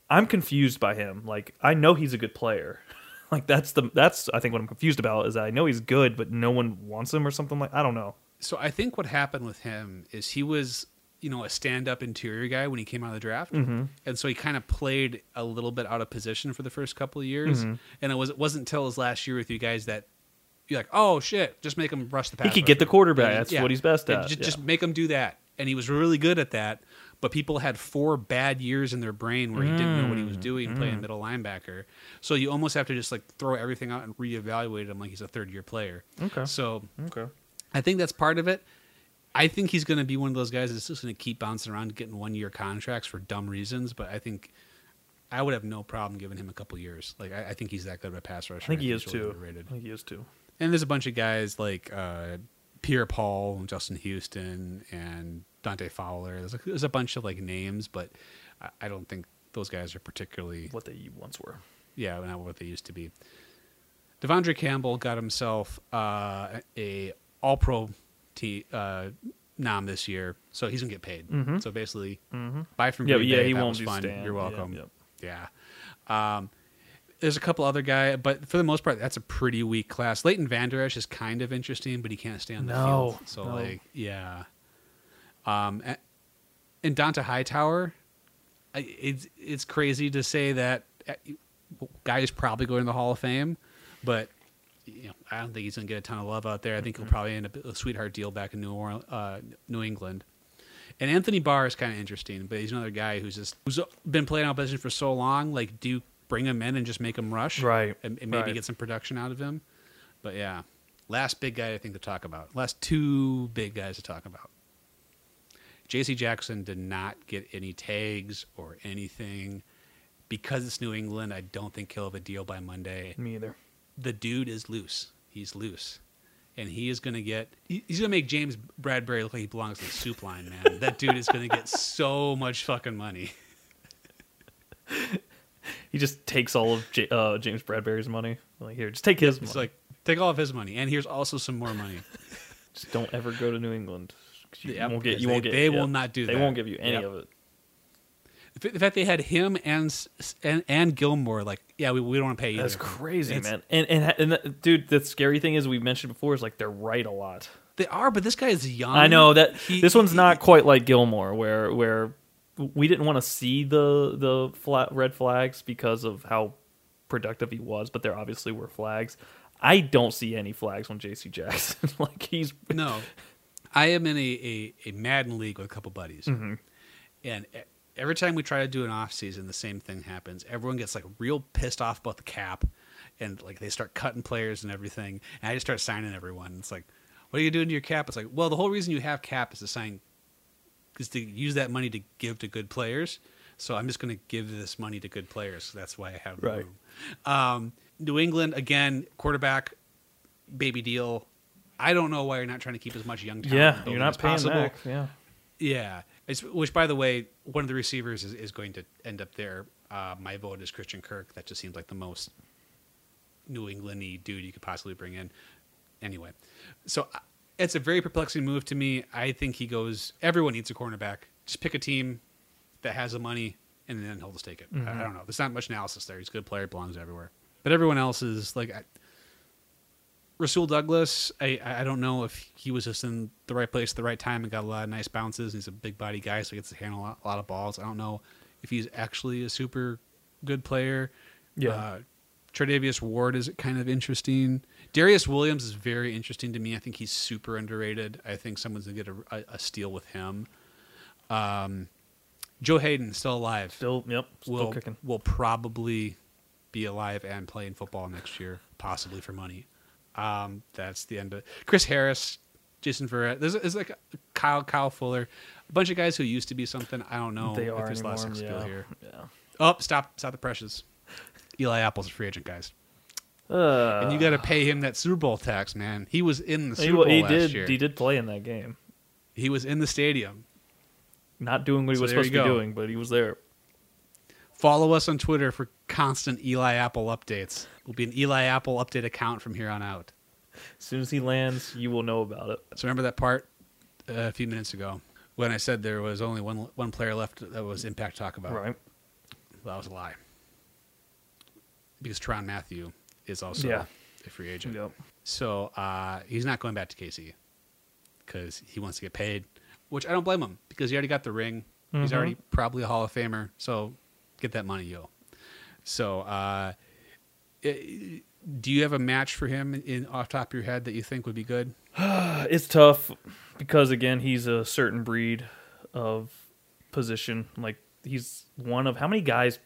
I'm confused by him. Like I know he's a good player. like that's the that's I think what I'm confused about is that I know he's good, but no one wants him or something like I don't know. So I think what happened with him is he was, you know, a stand-up interior guy when he came out of the draft, Mm-hmm. and so he kind of played a little bit out of position for the first couple of years. Mm-hmm. And it was it wasn't until his last year with you guys that you're like, oh shit, just make him rush the pass. He could get the rusher." quarterback. That's yeah, what he's best at. ju- yeah. Just make him do that, and he was really good at that. But people had four bad years in their brain where he didn't know what he Mm, was doing playing middle linebacker. So you almost have to just like throw everything out and reevaluate him like he's a third year player. Okay. So okay. I think that's part of it. I think he's going to be one of those guys that's just going to keep bouncing around, getting one year contracts for dumb reasons. But I think I would have no problem giving him a couple years. Like I, I think he's that good of a pass rusher. I think he is he's really too. underrated. I think he is too. And there's a bunch of guys like uh, Pierre Paul, and Justin Houston, and Dante Fowler. There's a, there's a bunch of like names, but I, I don't think those guys are particularly What they once were. yeah, not what they used to be. De'Vondre Campbell got himself uh, a All Pro t- uh, nom this year, so he's gonna get paid. Mhm. So basically, Mm-hmm. buy from Yeah, Green yeah, Bay, he that won't was fun. Stan. You're Yeah, welcome. yep. Yeah. Um, there's a couple other guy, but for the most part, that's a pretty weak class. Leighton Vander Esch is kind of interesting, but he can't stay on the No, field. So no. like, yeah. Um, a- and Dont'a Hightower, I- it's it's crazy to say that uh, guy is probably going to the Hall of Fame, but you know, I don't think he's going to get a ton of love out there. I think he'll probably end up a sweetheart deal back in New Orleans, uh, New England. And Anthony Barr is kind of interesting, but he's another guy who's just who's been playing out position for so long. Like, do you bring him in and just make him rush, Right, and, and maybe right. get some production out of him? But yeah, last big guy I think to talk about. Last two big guys to talk about. J.C. Jackson did not get any tags or anything because it's New England. I don't think he'll have a deal by Monday Me either. The dude is loose. He's loose. And he is going to get, he's going to make James Bradberry look like he belongs to the soup line, man. that dude is going to get so much fucking money. He just takes all of J- uh, James Bradberry's money. Like here, just take his It's money. like, take all of his money. And here's also some more money. just don't ever go to New England. You Yep, won't get. You won't they- get. they yeah. will not do They that. won't give you any Yep. of it. The the fact they had him and and, and Gilmore, like, yeah, we, we don't want to pay either. That's crazy, It's- man. And and and that, dude, the scary thing is we mentioned before is like they're right a lot. They are, but this guy is young. I know that He- this one's he- not quite like Gilmore, where where we didn't want to see the the flat red flags because of how productive he was, but there obviously were flags. I don't see any flags on J.C. Jackson. like he's No, I am in a, a, a Madden league with a couple buddies, Mm-hmm. and e- every time we try to do an off season, the same thing happens. Everyone gets like real pissed off about the cap, and like they start cutting players and everything. And I just start signing everyone. It's like, what are you doing to your cap? It's like, well, the whole reason you have cap is to sign, is to use that money to give to good players. So I'm just going to give this money to good players. That's why I have the Right. room. Um, New England again, quarterback, baby deal. I don't know why you're not trying to keep as much young talent. yeah, you're not paying possible. back. Yeah, Yeah, it's, which by the way, one of the receivers is, is going to end up there. Uh, my vote is Christian Kirk. That just seems like the most New Englandy dude you could possibly bring in. Anyway, so uh, it's a very perplexing move to me. I think he goes. Everyone needs a cornerback. Just pick a team that has the money and then he'll just take it. Mm-hmm. I, I don't know. There's not much analysis there. He's a good player, belongs everywhere. But everyone else is like I, Rasul Douglas. I I don't know if he was just in the right place at the right time and got a lot of nice bounces. He's a big body guy, so he gets to handle a lot, a lot of balls. I don't know if he's actually a super good player. Yeah. Uh, Tre'Davious Ward is kind of interesting. Darious Williams is very interesting to me. I think he's super underrated. I think someone's gonna get a, a, a steal with him. Um, Joe Haden still alive. Still, yep, still will kicking. will probably be alive and playing football next year, possibly for money. Um, that's the end of Chris Harris, Jason Verrett. There's, there's like Kyle Kyle Fuller, a bunch of guys who used to be something. I don't know they if are there's anymore. appeal yeah. here. Yeah. Oh, stop stop the pressures. Eli Apple's a free agent, guys, Uh, and you got to pay him that Super Bowl tax, man. He was in the he, Super Bowl he last did. year. He did play in that game. He was in the stadium. Not doing what he So was supposed to be doing, but he was there. Follow us on Twitter for constant Eli Apple updates. We'll be an Eli Apple update account from here on out. As soon as he lands, you will know about it. So remember that part uh, a few minutes ago when I said there was only one one player left that was impact to talk about. Right. Well, that was a lie. Because Tyrann Mathieu is also Yeah. a free agent. Yep. So uh, he's not going back to KC because he wants to get paid, which I don't blame him because he already got the ring. He's Mhm. already probably a Hall of Famer. So get that money, yo. So uh, i- do you have a match for him in off top of your head that you think would be good? It's tough because again, he's a certain breed of position. Like he's one of how many guys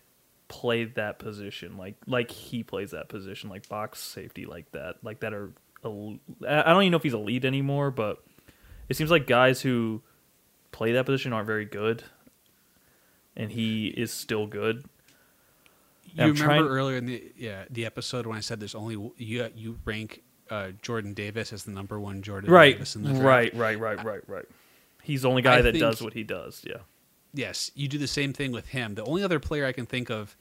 play that position? Like like he plays that position, like box safety, like that, like that are. I I don't even know if he's elite anymore, but it seems like guys who play that position aren't very good, and he is still good. You I'm remember trying- earlier in the yeah the episode when I said there's only you you rank uh, Jordan Davis as the number one Jordan Right, Davis in the draft. right, right, right, right, right. He's the only guy I that think- does what he does. Yeah. Yes, you do the same thing with him. The only other player I can think of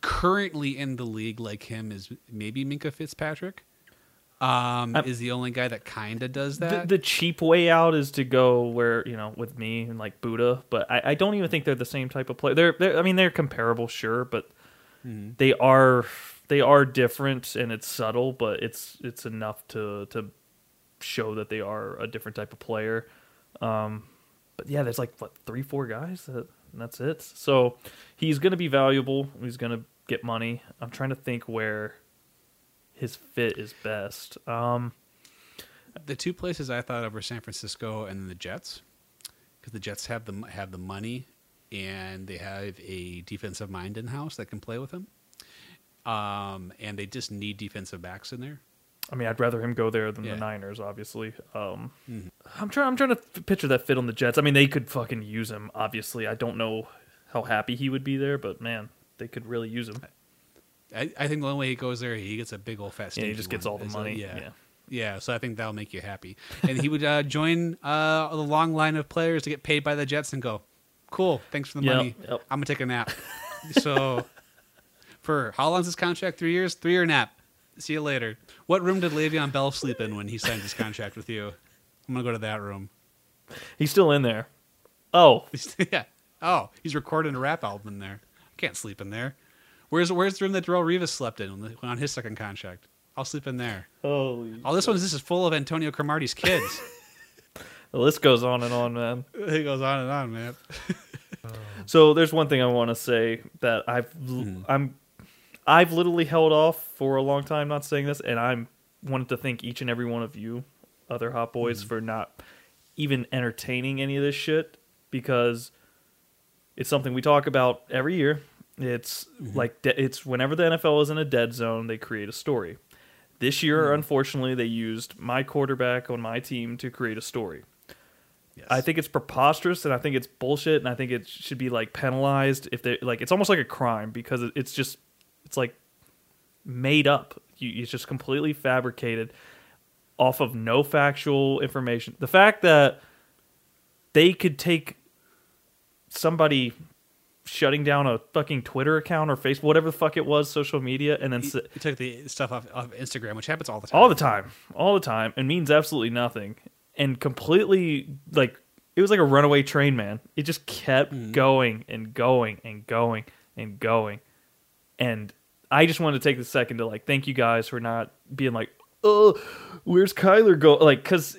currently in the league like him is maybe Minkah Fitzpatrick. Um, I'm- is the only guy that kind of does that. the cheap way out is to go where you know with me and like Budda, but I, I don't even think they're the same type of player. They're, they're I mean they're comparable, sure, but Mhm. they are they are different and it's subtle, but it's it's enough to to show that they are a different type of player. Um, but yeah, there's like what three four guys that and that's it. So he's gonna be valuable. He's gonna get money. I'm trying to think where his fit is best. Um, The two places I thought of were San Francisco and the Jets, because the Jets have the have the money and they have a defensive mind in house that can play with him. Um, and they just need defensive backs in there. I mean, I'd rather him go there than Yeah. the Niners, obviously. Um, Mhm. I'm trying. I'm trying to f- picture that fit on the Jets. I mean, they could fucking use him. Obviously, I don't know how happy he would be there, but man, they could really use him. I, I think the only way he goes there, he gets a big old fat. Yeah, he just gets one. all the So, money. yeah. yeah. Yeah, so I think that'll make you happy. And he would uh, join uh, the long line of players to get paid by the Jets and go, cool, thanks for the Yep, money. yep. I'm going to take a nap. so for how long's his contract? Three years? Three year nap. See you later. What room did Le'Veon Bell sleep in when he signed his contract with you? I'm going to go to that room. He's still in there. Oh, yeah. Oh, he's recording a rap album in there. I can't sleep in there. Where's where's the room that Darrelle Revis slept in when on his second contract? I'll sleep in there. holy! Oh, this one's this is full of Antonio Cromartie's kids. The list goes on and on, man. it goes on and on, man. So there's one thing I want to say that I've Mhm. I'm I've literally held off for a long time not saying this, and I'm wanted to thank each and every one of you, other hot boys, for not even entertaining any of this shit because it's something we talk about every year. It's mm-hmm. like de- it's whenever the NFL is in a dead zone, they create a story. This year, mm. unfortunately, they used my quarterback on my team to create a story. Yes. I think it's preposterous and I think it's bullshit and I think it should be like penalized if they like it's almost like a crime because it's just it's like made up. You, it's just completely fabricated off of no factual information. The fact that they could take somebody shutting down a fucking Twitter account or Facebook, whatever the fuck it was, social media, and then he, he took the stuff off of Instagram, which happens all the time. all the time, all the time, and means absolutely nothing, and completely like it was like a runaway train, man. It just kept mm-hmm. going and going and going and going. And I just wanted to take the second to like thank you guys for not being like, oh, where's Kyler go? Like, because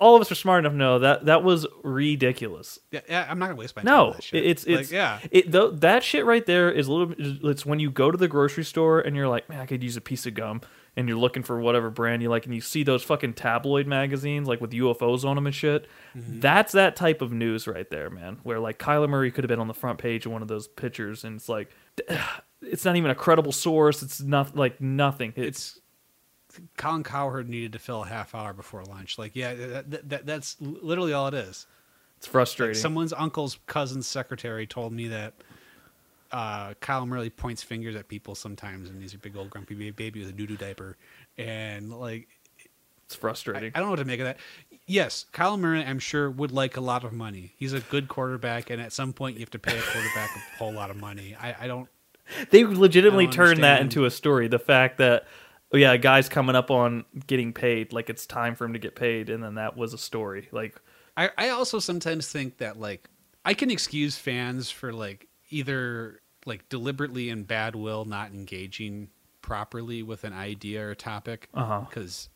all of us are smart enough to know that that was ridiculous. Yeah, yeah, I'm not gonna waste my time. No, on that shit. it's Like, it's yeah. It though that shit right there is a little. It's when you go to the grocery store and you're like, man, I could use a piece of gum, and you're looking for whatever brand you like, and you see those fucking tabloid magazines like with UFOs on them and shit. Mm-hmm. That's that type of news right there, man. Where like Kyler Murray could have been on the front page of one of those pictures, and it's like, it's not even a credible source. It's not like nothing. It's It's Colin Cowherd needed to fill a half hour before lunch. Like, yeah, that, that, that, that's literally all it is. it's frustrating. Someone's uncle's cousin's secretary told me that uh, Kyle Murray points fingers at people sometimes, and he's a big old grumpy baby with a doo doo diaper, and like it's frustrating. I don't know what to make of that. Yes, Kyle Murray, I'm sure would like a lot of money. He's a good quarterback, and at some point you have to pay a quarterback a whole lot of money. I, I don't. they legitimately I don't turned that into a story. The fact that oh yeah, a guy's coming up on getting paid, like it's time for him to get paid, and then that was a story. Like I, I also sometimes think that like I can excuse fans for like either like deliberately in bad will not engaging properly with an idea or topic Uh-huh. because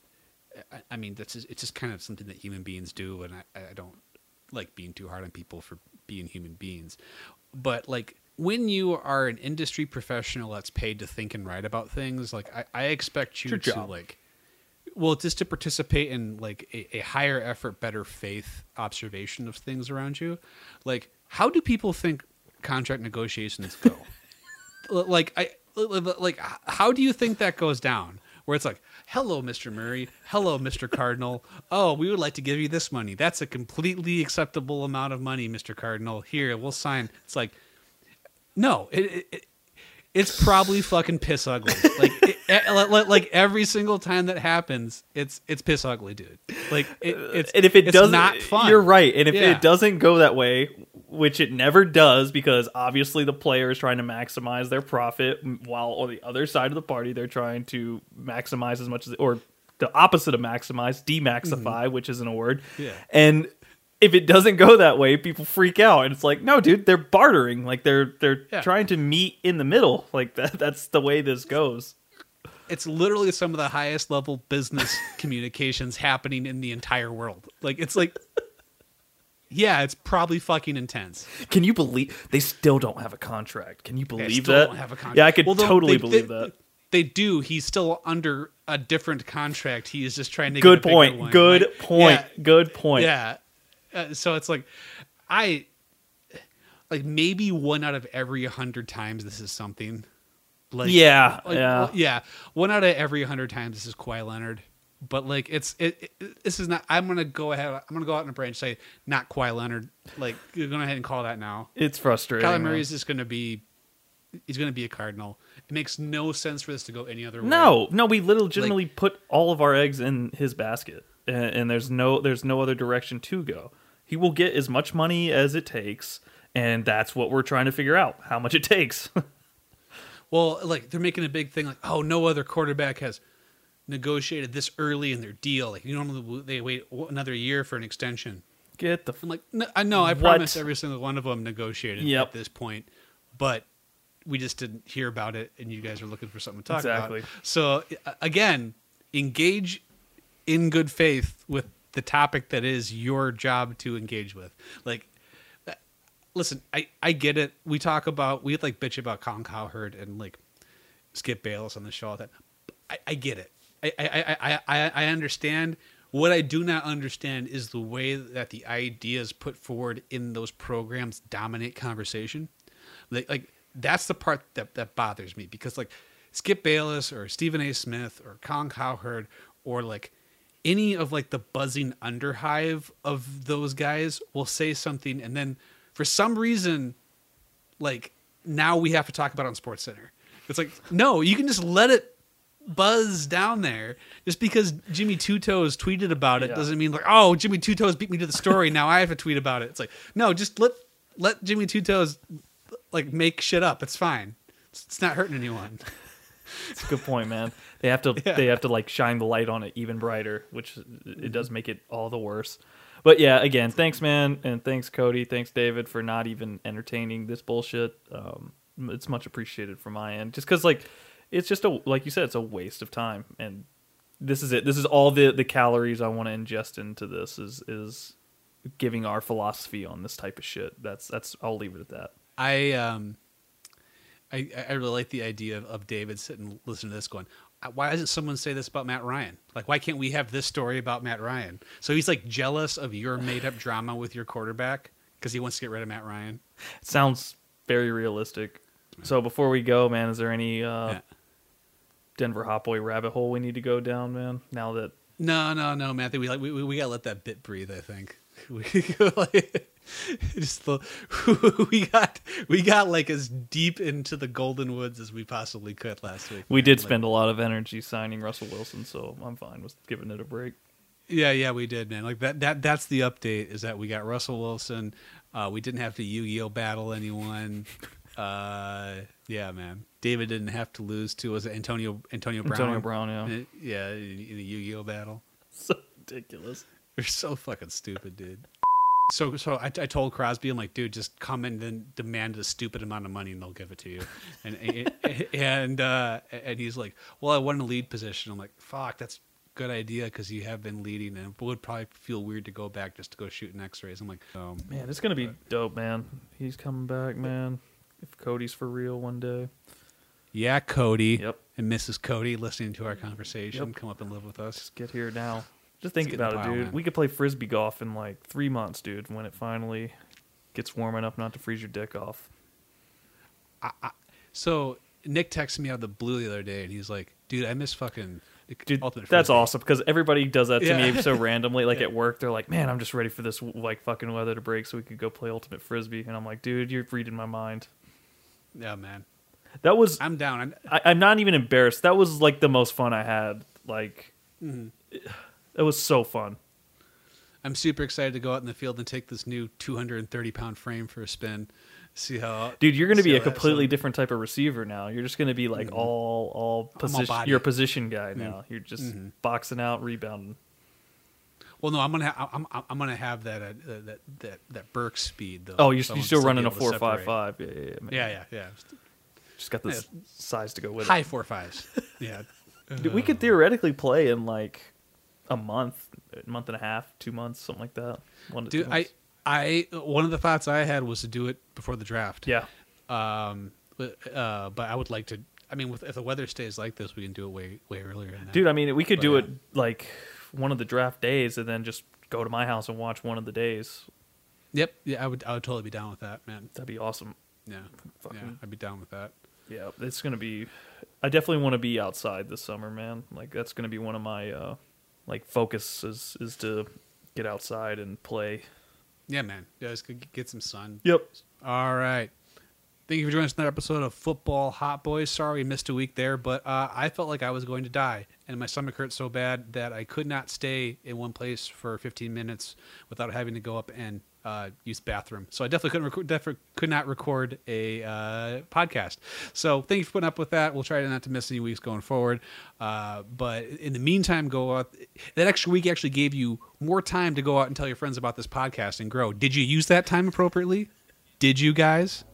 I, I mean that's just, it's just kind of something that human beings do and I, I don't like being too hard on people for being human beings but like when you are an industry professional that's paid to think and write about things like I, I expect you to job. like well just to participate in like a, a higher effort better faith observation of things around you like how do people think contract negotiations go? Like i like how do you think that goes down? Where it's like hello mr murray. Hello mr cardinal. Oh we would like to give you this money. That's a completely acceptable amount of money mr cardinal. Here we'll sign. It's like no it, it, it it's probably fucking piss ugly. Like, it, eh, like- every single time that happens, it's it's piss ugly, dude. Like, it, it's and if it doesn't, not fun. You're right. And if Yeah. it doesn't go that way, which it never does, because obviously the player is trying to maximize their profit, while on the other side of the party they're trying to maximize as much as, or the opposite of maximize, demaxify, which isn't a word. Mm-hmm. Yeah. And if it doesn't go that way, people freak out, and it's like, no, dude, they're bartering. Like they're they're Yeah. trying to meet in the middle. Like that. That's the way this goes. It's literally some of the highest level business communications happening in the entire world. Like, it's like, yeah, it's probably fucking intense. Can you believe they still don't have a contract? Can you They believe still that? don't have a contract. Yeah, I could Well, totally they- believe they- that. They do. He's still under a different contract. He is just trying to Good get a point. one. Good Like, point. yeah, Good point. Yeah. Uh, so it's like, I like maybe one out of every hundred times this is something. Like Yeah, like, yeah. well, yeah. One out of every hundred times this is Kawhi Leonard. But like it's it, it- this is not. I'm gonna go ahead. I'm gonna go out on a branch say not Kawhi Leonard. Like you're gonna ahead and call that now. It's frustrating. Kyler. Murray is just gonna be. He's gonna be a Cardinal. It makes no sense for this to go any other way. No, no, we legitimately put all of our eggs in his basket, and, and there's no there's no other direction to go. He will get as much money as it takes, and that's what we're trying to figure out how much it takes. Well, like they're making a big thing, like, oh, no other quarterback has negotiated this early in their deal. Like you normally they wait another year for an extension. get the I'm like, no, I know, I What? promise every single one of them negotiated Yep. at this point, but we just didn't hear about it, and you guys are looking for something to talk Exactly. about. So again, engage in good faith with the topic that is your job to engage with. Like, uh, listen, I I get it. We talk about we like bitch about Colin Cowherd and like Skip Bayless on the show. That I, I get it. I, I, I, I, I understand. What I do not understand is the way that the ideas put forward in those programs dominate conversation. Like, like that's the part that, that bothers me because like Skip Bayless or Stephen A. Smith or Colin Cowherd or like any of like the buzzing underhive of those guys will say something and then for some reason like now we have to talk about it on Sports Center. It's like no, you can just let it buzz down there. Just because Jimmy Two Toes tweeted about it Yeah. doesn't mean like oh Jimmy Two Toes beat me to the story. now I have to tweet about it. It's like no, just let let Jimmy Two Toes like make shit up. It's fine. It's, it's not hurting anyone. It's a good point, man. They have to Yeah. they have to like shine the light on it even brighter, which it does make it all the worse. But yeah, again, thanks, man, and thanks, Cody. Thanks, David, for not even entertaining this bullshit. Um, it's much appreciated from my end. Just because, like, it's just a like you said, it's a waste of time, and this is it. This is all the the calories I want to ingest into this is is giving our philosophy on this type of shit. That's that's. I'll leave it at that. I um, I I really like the idea of, of David sitting listening to this, going, "Uh, "Why doesn't someone say this about Matt Ryan? Like, why can't we have this story about Matt Ryan?" So he's like jealous of your made up drama with your quarterback because he wants to get rid of Matt Ryan. It sounds very realistic. So before we go, man, is there any uh, Yeah. Denver Hot Boy rabbit hole we need to go down, man? Now that No, no, no. I we like we, we, we gotta let that bit breathe. I think we like, just the, we got we got like as deep into the golden woods as we possibly could last week. we man. did Like, spend a lot of energy signing Russell Wilson, so I'm fine with giving it a break. Yeah, yeah, we did, man. Like that that that's the update is that we got Russell Wilson. Uh, we didn't have to Yu-Gi-Oh battle anyone. Uh, yeah, man. David didn't have to lose to was it Antonio Antonio Brown? Antonio Brown, yeah. Uh, yeah, in, in a Yu-Gi-Oh battle. So ridiculous. You're so fucking stupid, dude. So, so I, I told Crosby, I'm like, dude, just come and then demand a stupid amount of money, and they'll give it to you. And and uh, and he's like, well, I want a lead position. I'm like, fuck, that's a good idea because you have been leading, and it would probably feel weird to go back just to go shoot an X-rays. I'm like, oh, Man, it's gonna be dope, man. He's coming back, man. If Cody's for real one day. yeah, Cody Yep. and Mrs. Cody listening to our conversation, Yep. come up and live with us. Just get here now. Just think get in the about it, dude. man. We could play frisbee golf in like three months, dude, when it finally gets warm enough not to freeze your dick off. So Nick texted me out of the blue the other day, and he's like, dude, I miss fucking Dude, that's Frisbee." awesome because everybody does that to Yeah. me so randomly. Like Yeah. at work, they're like, "Man, I'm just ready for this like fucking weather to break so we could go play ultimate frisbee." And I'm like, "Dude, you're reading my mind." Yeah, man. That was I'm down. I'm, I, I'm not even embarrassed. That was like the most fun I had. Like, Mm-hmm. It was so fun. I'm super excited to go out in the field and take this new 230 pound frame for a spin. See how, Dude, you're going to be a completely different type of receiver now. You're just going to be like all all all position. You're a position guy now. You're just Mhm. boxing out, rebounding. Well, no, I'm gonna ha- I'm I'm gonna have that uh, that that that Burke speed though. Oh, you're, So you're still running a four five five. Yeah, yeah, yeah. Yeah, yeah, yeah. Just got the s- size to go with it. High it. four fives. Yeah. Dude, we could theoretically play in like a month, a month and a half, two months, something like that. One to Dude, two I months. I one of the thoughts I had was to do it before the draft. yeah. Um. But, uh, but I would like to. I mean, with, if the weather stays like this, we can do it way way earlier. Dude, I mean, we could But, do yeah. it like one of the draft days and then just go to my house and watch one of the days. Yep. Yeah, I would. I would totally be down with that, man. That'd be awesome. Yeah. Fucking- Yeah, I'd be down with that. Yeah, it's gonna be. I definitely want to be outside this summer, man. Like that's gonna be one of my uh, like focus is is to get outside and play. Yeah, man. Yeah, just get- get some sun. Yep. All right. Thank you for joining us in that episode of Football Hot Boys. Sorry we missed a week there, but uh, I felt like I was going to die, and my stomach hurt so bad that I could not stay in one place for 15 minutes without having to go up and uh, use bathroom. So I definitely couldn't record, definitely could not record a uh, podcast. So thank you for putting up with that. We'll try not to miss any weeks going forward. Uh, but in the meantime, go out. That extra week actually gave you more time to go out and tell your friends about this podcast and grow. Did you use that time appropriately? Did you guys?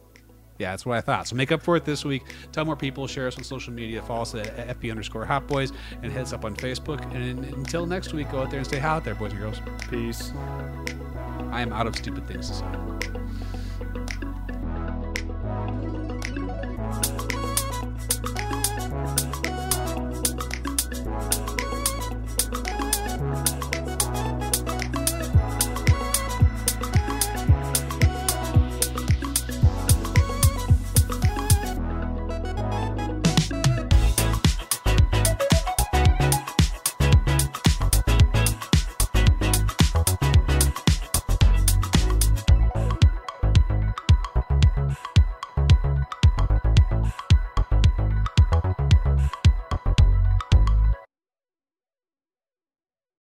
Yeah, that's what I thought. So make up for it this week. Tell more people, share us on social media, follow us at FB underscore Hot Boys, and heads up on Facebook. And until next week, go out there and stay hot out there, boys and girls. Peace. I am out of stupid things to say.